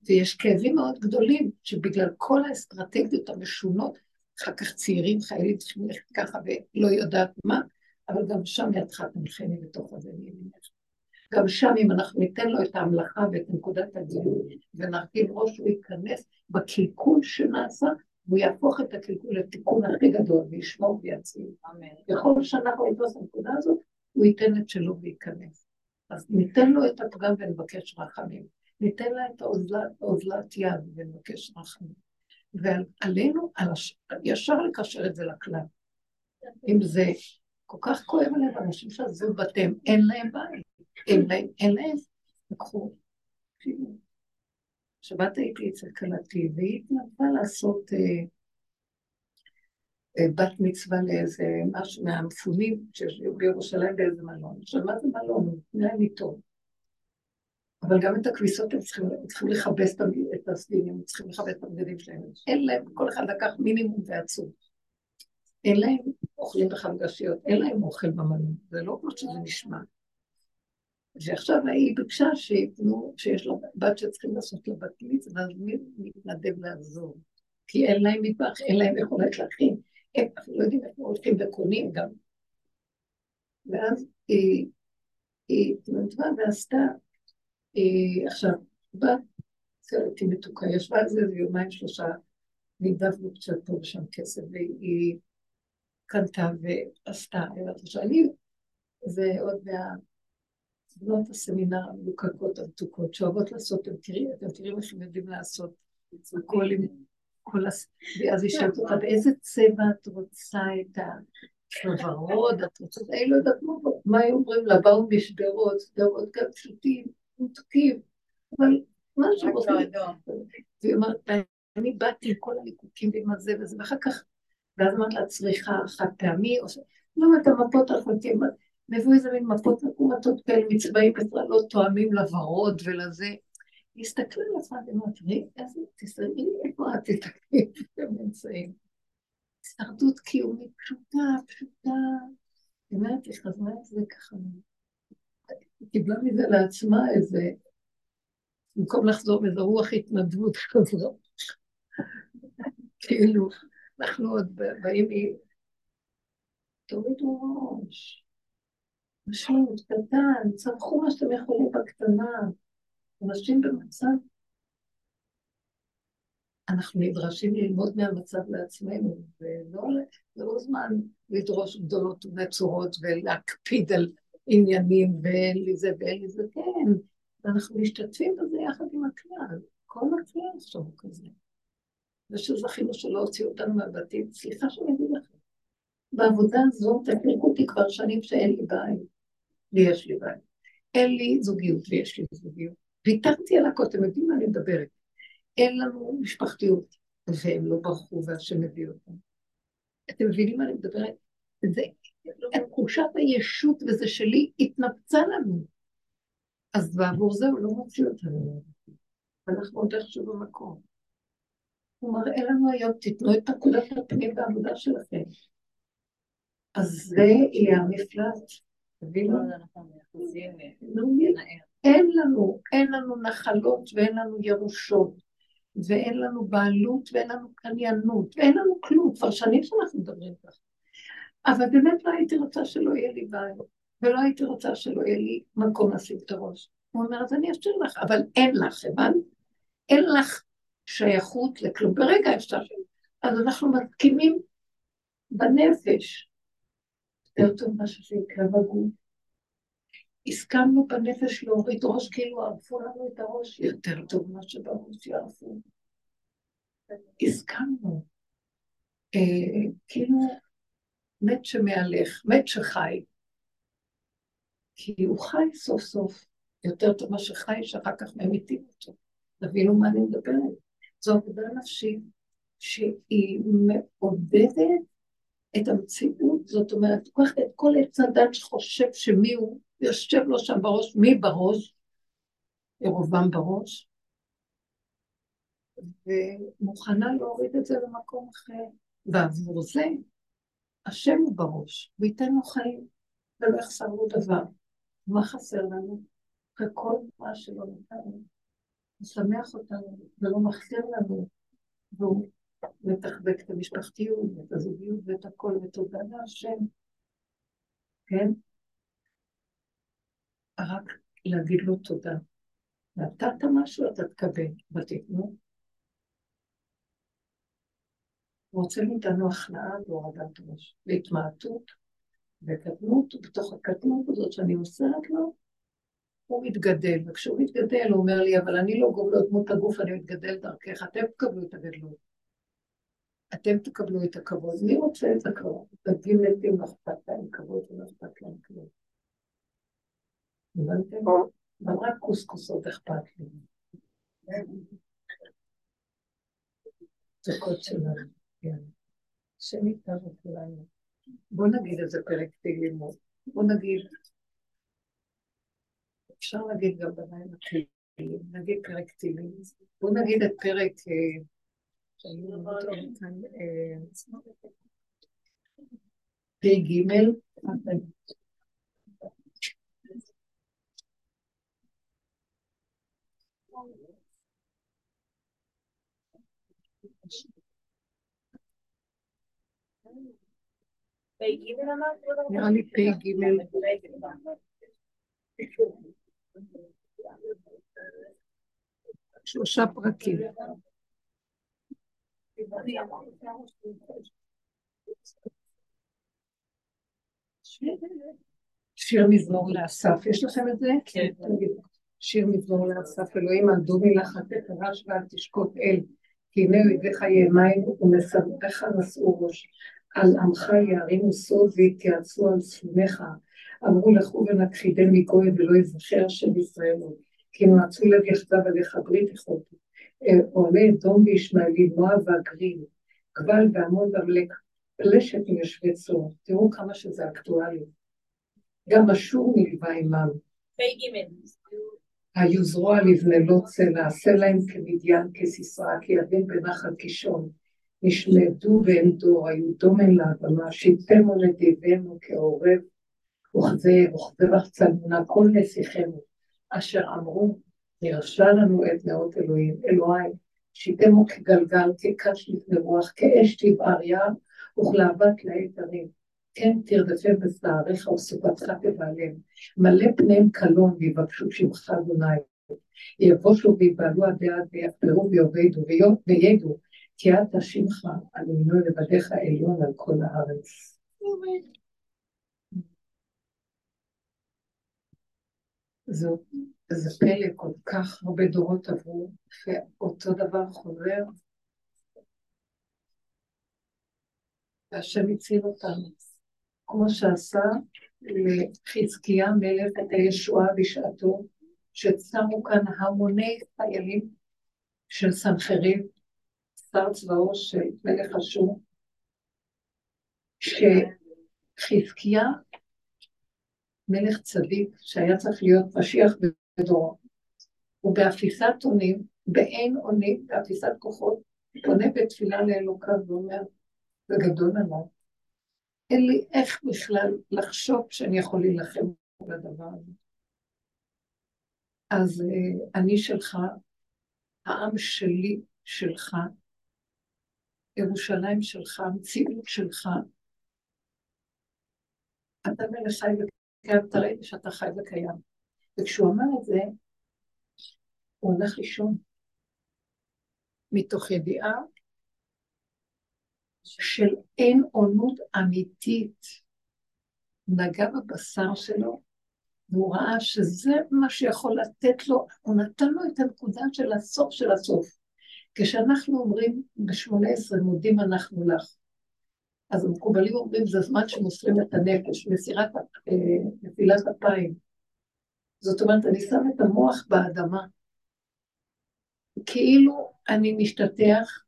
ויש כאבים מאוד גדולים, שבגלל כל האסטרטגיות המשונות, אחר כך צעירים, חיילים צריכים ללכת ככה ולא יודעת מה, אבל גם שם ידך תנחני בתוך הזה מימינך. גם שם אם אנחנו ניתן לו את ההמלכה ואת נקודת הגילוי ונרכיב ראש, הוא ייכנס בקלקול שנעשה, והוא יהפוך את הקלקול לתיקון הכי גדול וישמור ויציל. ככל שאנחנו נתפוס את הנקודה הזאת, הוא ייתן את שלו וייכנס. אז ניתן לו את הפגם ונבקש רחמים. ניתן לה את האוזלת יד ונבקש רחמים. ועלינו, על הש... ישר לקשר את זה לכלל. אם זה כל כך כואב עליהם, אנשים שעזבו בתיהם, אין להם בית, אין להם, אין להם, לקחו. שבת הייתי אצל כלתי, והיא התנדבה לעשות אה, אה, בת מצווה לאיזה משהו מהמפונים שיושבים בירושלים באיזה מלון. עכשיו, מה זה מלון? נראה לי טוב. אבל גם את הכביסות הם צריכים, הם צריכים לכבס את הסדינים, הם צריכים לכבס את הבגדים שלהם. אין להם, כל אחד לקח מינימום ועצוב. אין להם אוכלים בחמגשיות, אין להם אוכל במלון, זה לא כמו שזה נשמע. ועכשיו היא ביקשה שיתנו, שיש לה בת שצריכים לעשות לה בת מצווה, אז מי מתנדב לעזור? כי אין להם מטבח, אין להם יכולת להכין, הם לא יודעים איפה הולכים וקונים גם. ואז היא, היא התנדבה ועשתה היא עכשיו, בת היא מתוקה, ישבה על זה יומיים שלושה, נידבנו קצת פה ושם כסף, והיא קנתה ועשתה, אני, זה עוד מהבנות הסמינר המלוקקות המתוקות, שאוהבות לעשות, אתם תראי, אתם תראי מה שהם יודעים לעשות, הכל עם כל הס... ואז היא שאלת אותה, באיזה צבע את רוצה את ה... ורוד, את רוצה, אני לא יודעת מה היו אומרים לה, באו משדרות, שדרות גם פשוטים, מתוקים, אבל מה שהם עושים. והיא אומרת, אני באתי עם כל הליקוקים ועם הזה וזה, ואחר כך, ואז אמרת לה, צריכה חד פעמי, או ש... לא, את המפות החלטים, מביא איזה מין מפות מקומטות כאלה, מצבעים בכלל לא תואמים לוורוד ולזה. היא הסתכלה על עצמה ואמרת, תראי, איזה, תסתכלי, איפה את תסתכלי, הם נמצאים. הישרדות קיומית פשוטה, פשוטה. היא אומרת, היא חזרה את זה ככה. היא קיבלה מזה לעצמה איזה, במקום לחזור באיזה רוח התנדבות חזרה. כאילו, אנחנו עוד באים. תורידו ראש. פשוט, קטן, צרכו מה שאתם יכולים בקטנה. אנשים במצב... אנחנו נדרשים ללמוד מהמצב לעצמנו, ולא לא זמן לדרוש גדולות ונצורות ולהקפיד על עניינים ואין לי זה ואין לי זה, כן, ואנחנו משתתפים בזה יחד עם הכלל, כל הכלל עכשיו הוא כזה. ושזכינו שלא הוציאו אותנו מהבתים, סליחה שאני אגיד בעבודה הזאת תפרקו אותי כבר שנים שאין לי בית, ויש לי בית. אין לי זוגיות ויש לי זוגיות. ויתרתי על הכל, אתם יודעים מה אני מדברת. אין לנו משפחתיות, והם לא ברחו והשם הביא אותם. אתם מבינים מה אני מדברת? זה תחושת הישות וזה שלי התנפצה לנו. אז בעבור זה הוא לא מוציא אותנו. אנחנו עוד איכשהו במקום. הוא מראה לנו היום, תיתנו את נקודת הפנים בעבודה שלכם. אז זה יהיה המפלט. אין לנו, אין לנו נחלות ואין לנו ירושות, ואין לנו בעלות ואין לנו קניינות, ואין לנו כלום, כבר שנים שאנחנו מדברים ככה. אבל באמת לא הייתי רוצה שלא יהיה לי בעיה, ולא הייתי רוצה שלא יהיה לי מקום לשים את הראש. הוא אומר, אז אני אאפשר לך, אבל אין לך, הבנת? אין לך שייכות לכלום. ברגע אפשר. אז אנחנו מסכימים בנפש. יותר טוב מה שיקרה בגוף. הסכמנו בנפש להוריד ראש, כאילו ערפו לנו את הראש, יותר טוב מה שבראש יערפו. הסכמנו. אה, כאילו מת שמהלך, מת שחי. כי הוא חי סוף סוף, יותר טוב מה שחי, שאחר כך ממיתים אותו. תבינו מה אני מדברת. זו עבודה נפשית שהיא מעודדת את המציאות, זאת אומרת, לוקחת את כל עץ הדת שחושב שמי הוא, יושב לו שם בראש, מי בראש? ירובעם בראש. ומוכנה להוריד את זה למקום אחר. ועבור זה, השם הוא בראש, הוא ייתן לו חיים, ולא יחסר לו דבר. מה חסר לנו? אחרי כל מה שלא נתנו, הוא שמח אותנו ולא מחסיר לנו, והוא מתחבק את המשפחתיות ואת הזוגיות ואת הכל, ותודה להשם. כן? רק להגיד לו תודה. נתת משהו, אתה תקבל, ותתנו. הוא רוצה מאיתנו הכנעה והורדת ראש, והתמעטות וקטנות, ובתוך הקטנות הזאת שאני מוסרת לו, הוא מתגדל, וכשהוא מתגדל הוא אומר לי, אבל אני לא גובלו דמות הגוף, אני מתגדל דרכך, אתם תקבלו את הגדלות. אתם תקבלו את הכבוד. מי רוצה את הכבוד? דגים מתים לא אכפת להם כבוד ולא אכפת להם כבוד. הבנתם? אבל רק קוסקוסות אכפת לי. קוד שלנו, כן. השם איתנו כולנו. בואו נגיד איזה פרק תהילים. בואו נגיד, אפשר להגיד גם במים התהילים, נגיד פרק תהילים. בואו נגיד את פרק... אה, פ"ג, נראה לי פ"ג. שלושה פרקים. שיר מזמור לאסף, יש לכם את זה? כן. שיר מזמור לאסף, אלוהים עמדו מלאכתך רש ואל תשקוט אל, כי הנה אויביך ימיים ומסביך נשאו ראש. על עמך יערימו סוד ויתייעצו על ספונך. אמרו לכו ונכחידם מגוי ולא יזכר השם ישראל. כי נועצו לב יחדיו עליך ברית יכולתי. עולה אדום וישמעאלי, מואב והגריל, גבל ועמוד ועמלק, פלשת מיושבי צור. תראו כמה שזה אקטואלי. גם אשור נלווה עמם. היו זרוע לבני לא צלע, עשה להם כמדיין כסיסרא, כי יבין בנחל קישון. נשמדו ואין דור, היו דומן לאדמה, שיתמו נדיבנו כעורב, וכזה וכזה צלמונה כל נסיכנו, אשר אמרו, נרשע לנו את נאות אלוהים, אלוהי, שיתמו כגלגל, כקש לפני רוח, כאש תבער יער, וכלהבת לעת הרים. כן תרדפם בשעריך וסופתך תבעלם, מלא פניהם קלון ויבקשו שמך אדוני. יבושו ויבעלו עד ויחפרו ויאבדו וידעו כי אתה שמך על ימינו לבדיך עליון על כל הארץ. זאת זה פלא, כל כך הרבה דורות עברו, ואותו דבר חוזר. והשם הציל אותנו, כמו שעשה לחזקיה מלך את הישועה בשעתו, שצמו כאן המוני חיילים של סנחריב, שר צבאו של מלך אשור, שחזקיה, מלך צדיק, שהיה צריך להיות משיח בדורו, ובאפיסת אונים, באין אונים, באפיסת כוחות, פונה בתפילה לאלוקיו ואומר, זה עליי. אין לי איך בכלל לחשוב שאני יכול להילחם בדבר הזה. אז uh, אני שלך, העם שלי שלך, ירושלים שלך, המציאות שלך. אתה מלך חי וקיים, אתה ראית שאתה חי וקיים. וכשהוא אמר את זה, הוא הלך לישון, מתוך ידיעה של אין עונות אמיתית. נגע בבשר שלו, והוא ראה שזה מה שיכול לתת לו, הוא נתן לו את הנקודה של הסוף של הסוף. כשאנחנו אומרים בשמונה עשרה מודים אנחנו לך, אז המקובלים אומרים זה זמן שמוסרים את הנפש, מסירת, אה, נפילת אפיים. זאת אומרת, אני שם את המוח באדמה. כאילו אני משתטח,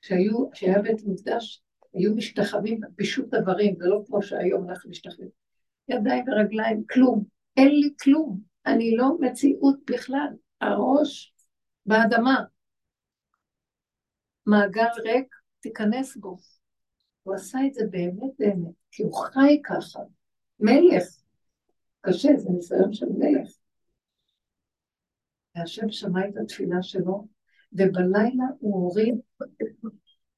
שהיו, כשהיה בית מקדש, היו משתחווים בפישוט דברים, ולא כמו שהיום אנחנו משתחווים. ידיים ורגליים, כלום. אין לי כלום. אני לא מציאות בכלל. הראש באדמה. מעגל ריק, תיכנס בו. הוא עשה את זה באמת באמת, כי הוא חי ככה. מלך. קשה, זה ניסיון של מלך. והשם שמע את התפילה שלו, ובלילה הוא הוריד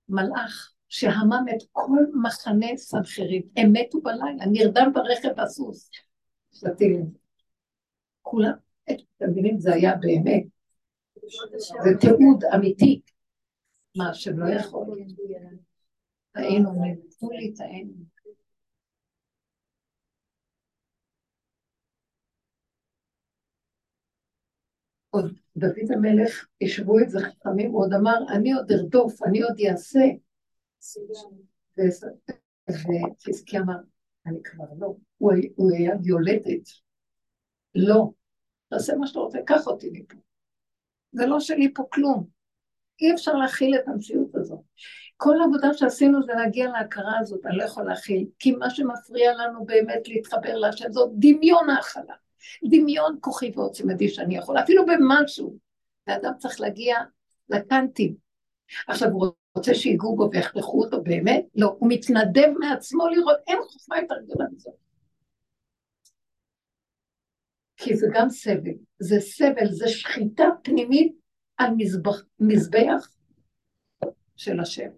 מלאך שהמם את כל מחנה סנחריב. הם מתו בלילה, נרדם ברכב הסוס. שתילים. כולם, אתם מבינים, זה היה באמת. זה תיעוד אמיתי. מה שלא יכול. טעינו, נתנו לי טעינו. עוד דוד המלך, ישבו את זה חכמים, הוא עוד אמר, אני עוד ארדוף, אני עוד אעשה. וחזקי אמר, אני כבר לא, הוא היה יולדת. לא, תעשה מה שאתה רוצה, קח אותי מפה. זה לא שלי פה כלום. אי אפשר להכיל את המציאות הזאת. כל העבודה שעשינו זה להגיע להכרה הזאת, אני לא יכול להכיל, כי מה שמפריע לנו באמת להתחבר להשם זאת דמיון ההכלה. דמיון כוחי ועוצמתי שאני יכול, אפילו במשהו. האדם צריך להגיע לקנטים. עכשיו, הוא רוצה שיגעו בו ויחתכו אותו באמת? לא, הוא מתנדב מעצמו לראות, אין חוכמה יותר גדולה מזאת. כי זה גם סבל, זה סבל, זה שחיטה פנימית על מזבח, מזבח של השם.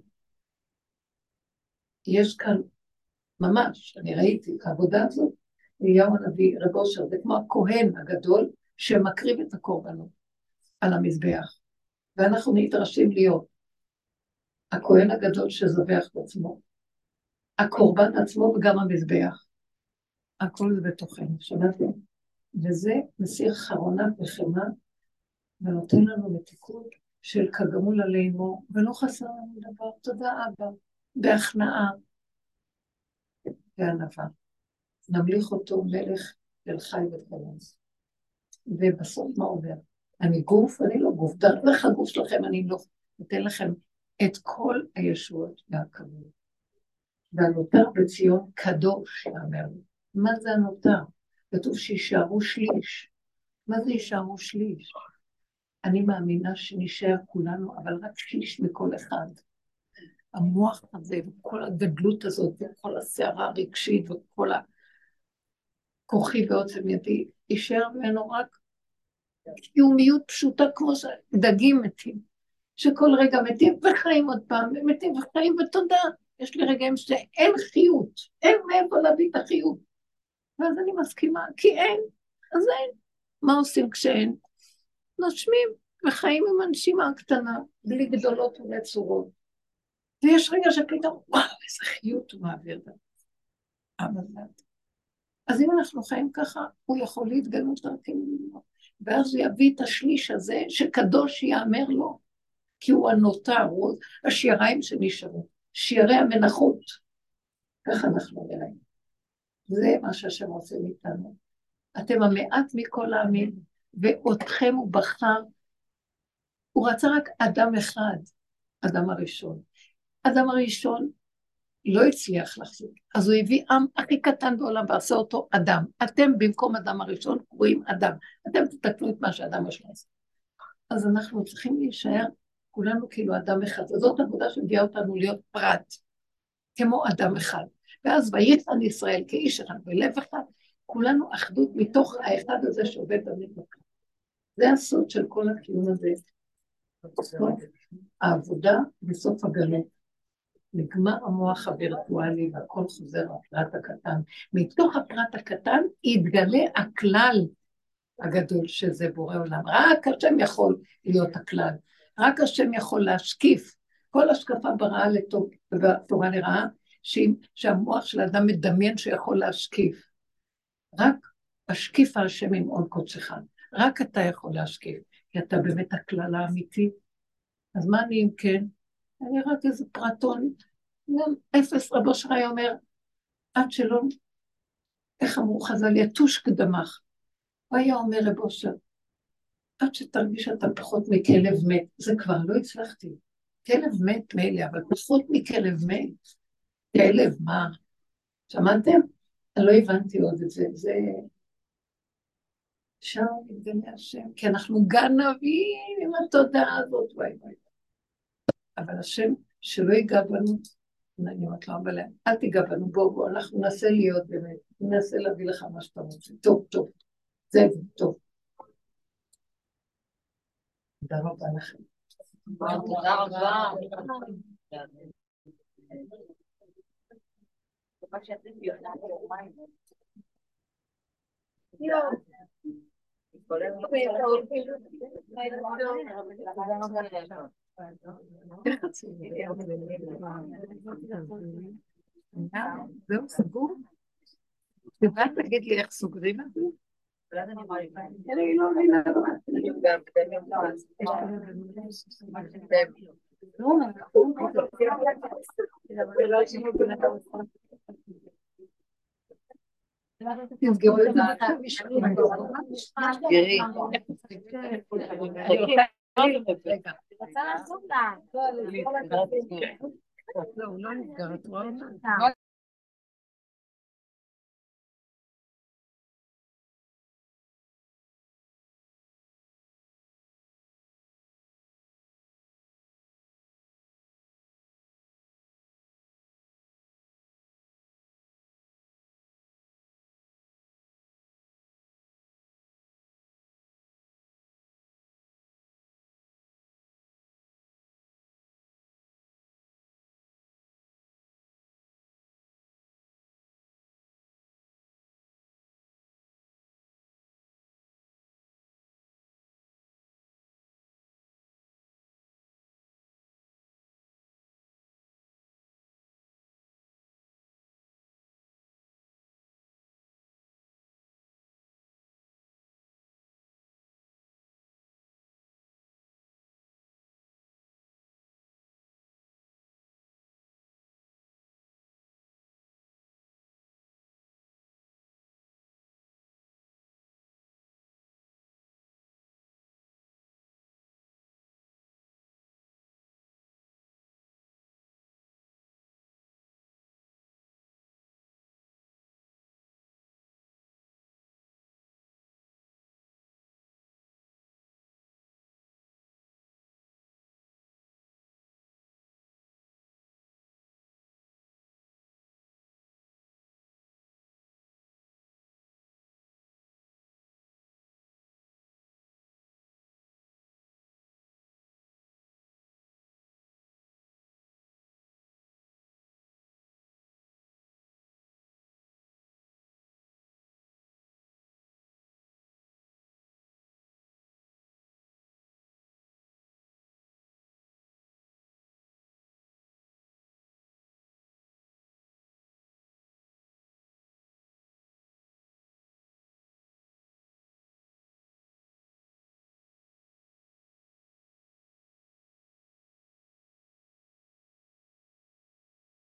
יש כאן, ממש, אני ראיתי את העבודה הזאת, אליהו הנביא, רב אושר, זה כמו הכהן הגדול שמקריב את הקורבנות על המזבח. ואנחנו נדרשים להיות הכהן הגדול שזובח את עצמו, הקורבן עצמו וגם המזבח. הכל זה בתוכנו, שמעתם? וזה מסיר חרונה וחמאה ונותן לנו מתיקות של כגמול עלינו, ולא חסר לנו דבר. תודה אבא, בהכנעה וענווה. נמליך אותו מלך אל חי וחלץ. ובסוף מה עובר? אני גוף, אני לא גוף, דרך הגוף שלכם אני לא אתן לכם את כל הישועות והכבוד. והנותר בציון קדוש, יאמר מה זה הנותר? כתוב שישארו שליש. מה זה יישארו שליש? אני מאמינה שנשאר כולנו, אבל רק שליש מכל אחד. המוח הזה, וכל הגדלות הזאת, וכל הסערה הרגשית, וכל הכוחי ועוצם ידי, יישאר ממנו רק קיומיות פשוטה כמו שדגים מתים, שכל רגע מתים וחיים עוד פעם, ומתים וחיים ותודה. יש לי רגעים שאין חיות, אין מאיפה להביא את החיות. ואז אני מסכימה, כי אין, אז אין. מה עושים כשאין? נושמים וחיים עם הנשימה הקטנה, בלי גדולות ונצורות. ויש רגע שפתאום, וואו, איזה חיות הוא מעביר לנו. אבל אז אם אנחנו חיים ככה, הוא יכול להתגלות דרכנו ללמוד. ואז הוא יביא את השליש הזה, שקדוש יאמר לו, כי הוא הנותר, הוא השיריים שנשארו, שיערי המנחות. ככה אנחנו נראים. זה מה שהשם עושה מאיתנו. אתם המעט מכל העמים, ואותכם הוא בחר. הוא רצה רק אדם אחד, אדם הראשון. אדם הראשון לא הצליח להחזיק, אז הוא הביא עם הכי קטן בעולם ועשה אותו אדם. אתם במקום אדם הראשון קוראים אדם. אתם תתקנו את מה שאדם יש לעשות. אז אנחנו צריכים להישאר כולנו כאילו אדם אחד. וזאת עבודה שמביאה אותנו להיות פרט, כמו אדם אחד. ואז ויחן ישראל כאיש אחד בלב אחד, כולנו אחדות מתוך האחד הזה שעובד במדבר. זה הסוד של כל הקיום הזה. העבודה בסוף הגלות. נגמר המוח הווירטואלי והכל חוזר לפרט הקטן. מתוך הפרט הקטן יתגלה הכלל הגדול שזה בורא עולם. רק השם יכול להיות הכלל. רק השם יכול להשקיף. כל השקפה ברעה לטוב ובתורה לרעה, שהמוח של האדם מדמיין שיכול להשקיף. רק השקיף השם עם עוד קודשך. רק אתה יכול להשקיף, כי אתה באמת הכלל האמיתי. אז מה אני אם כן? אני רק איזה פרטון, גם אפס רבו שרי אומר, עד שלא, איך אמרו חז"ל, יתוש קדמך. הוא היה אומר רבו אושר, עד שתרגיש שאתה פחות מכלב מת, זה כבר לא הצלחתי. כלב מת מילא, אבל פחות מכלב מת. כלב, מה? שמעתם? אני לא הבנתי עוד את זה, זה... שם מתגלה השם, כי אנחנו גנבים עם התודעה הזאת, וואי וואי. אבל השם שלא ייגע בנו, אני אומרת לו, אבל אל תיגע בנו, בואו, בואו, אנחנו ננסה להיות באמת, ננסה להביא לך מה שאתה רוצה. טוב, טוב, זה טוב. תודה רבה לכם. תודה רבה. זהו, סגור? יודעת להגיד לי איך סוגרים את זה? אני לא מבינה. תסגרו את זה. תראי. רוצה לעשות לה. לא, הוא לא נסגר, את רואה? אותה?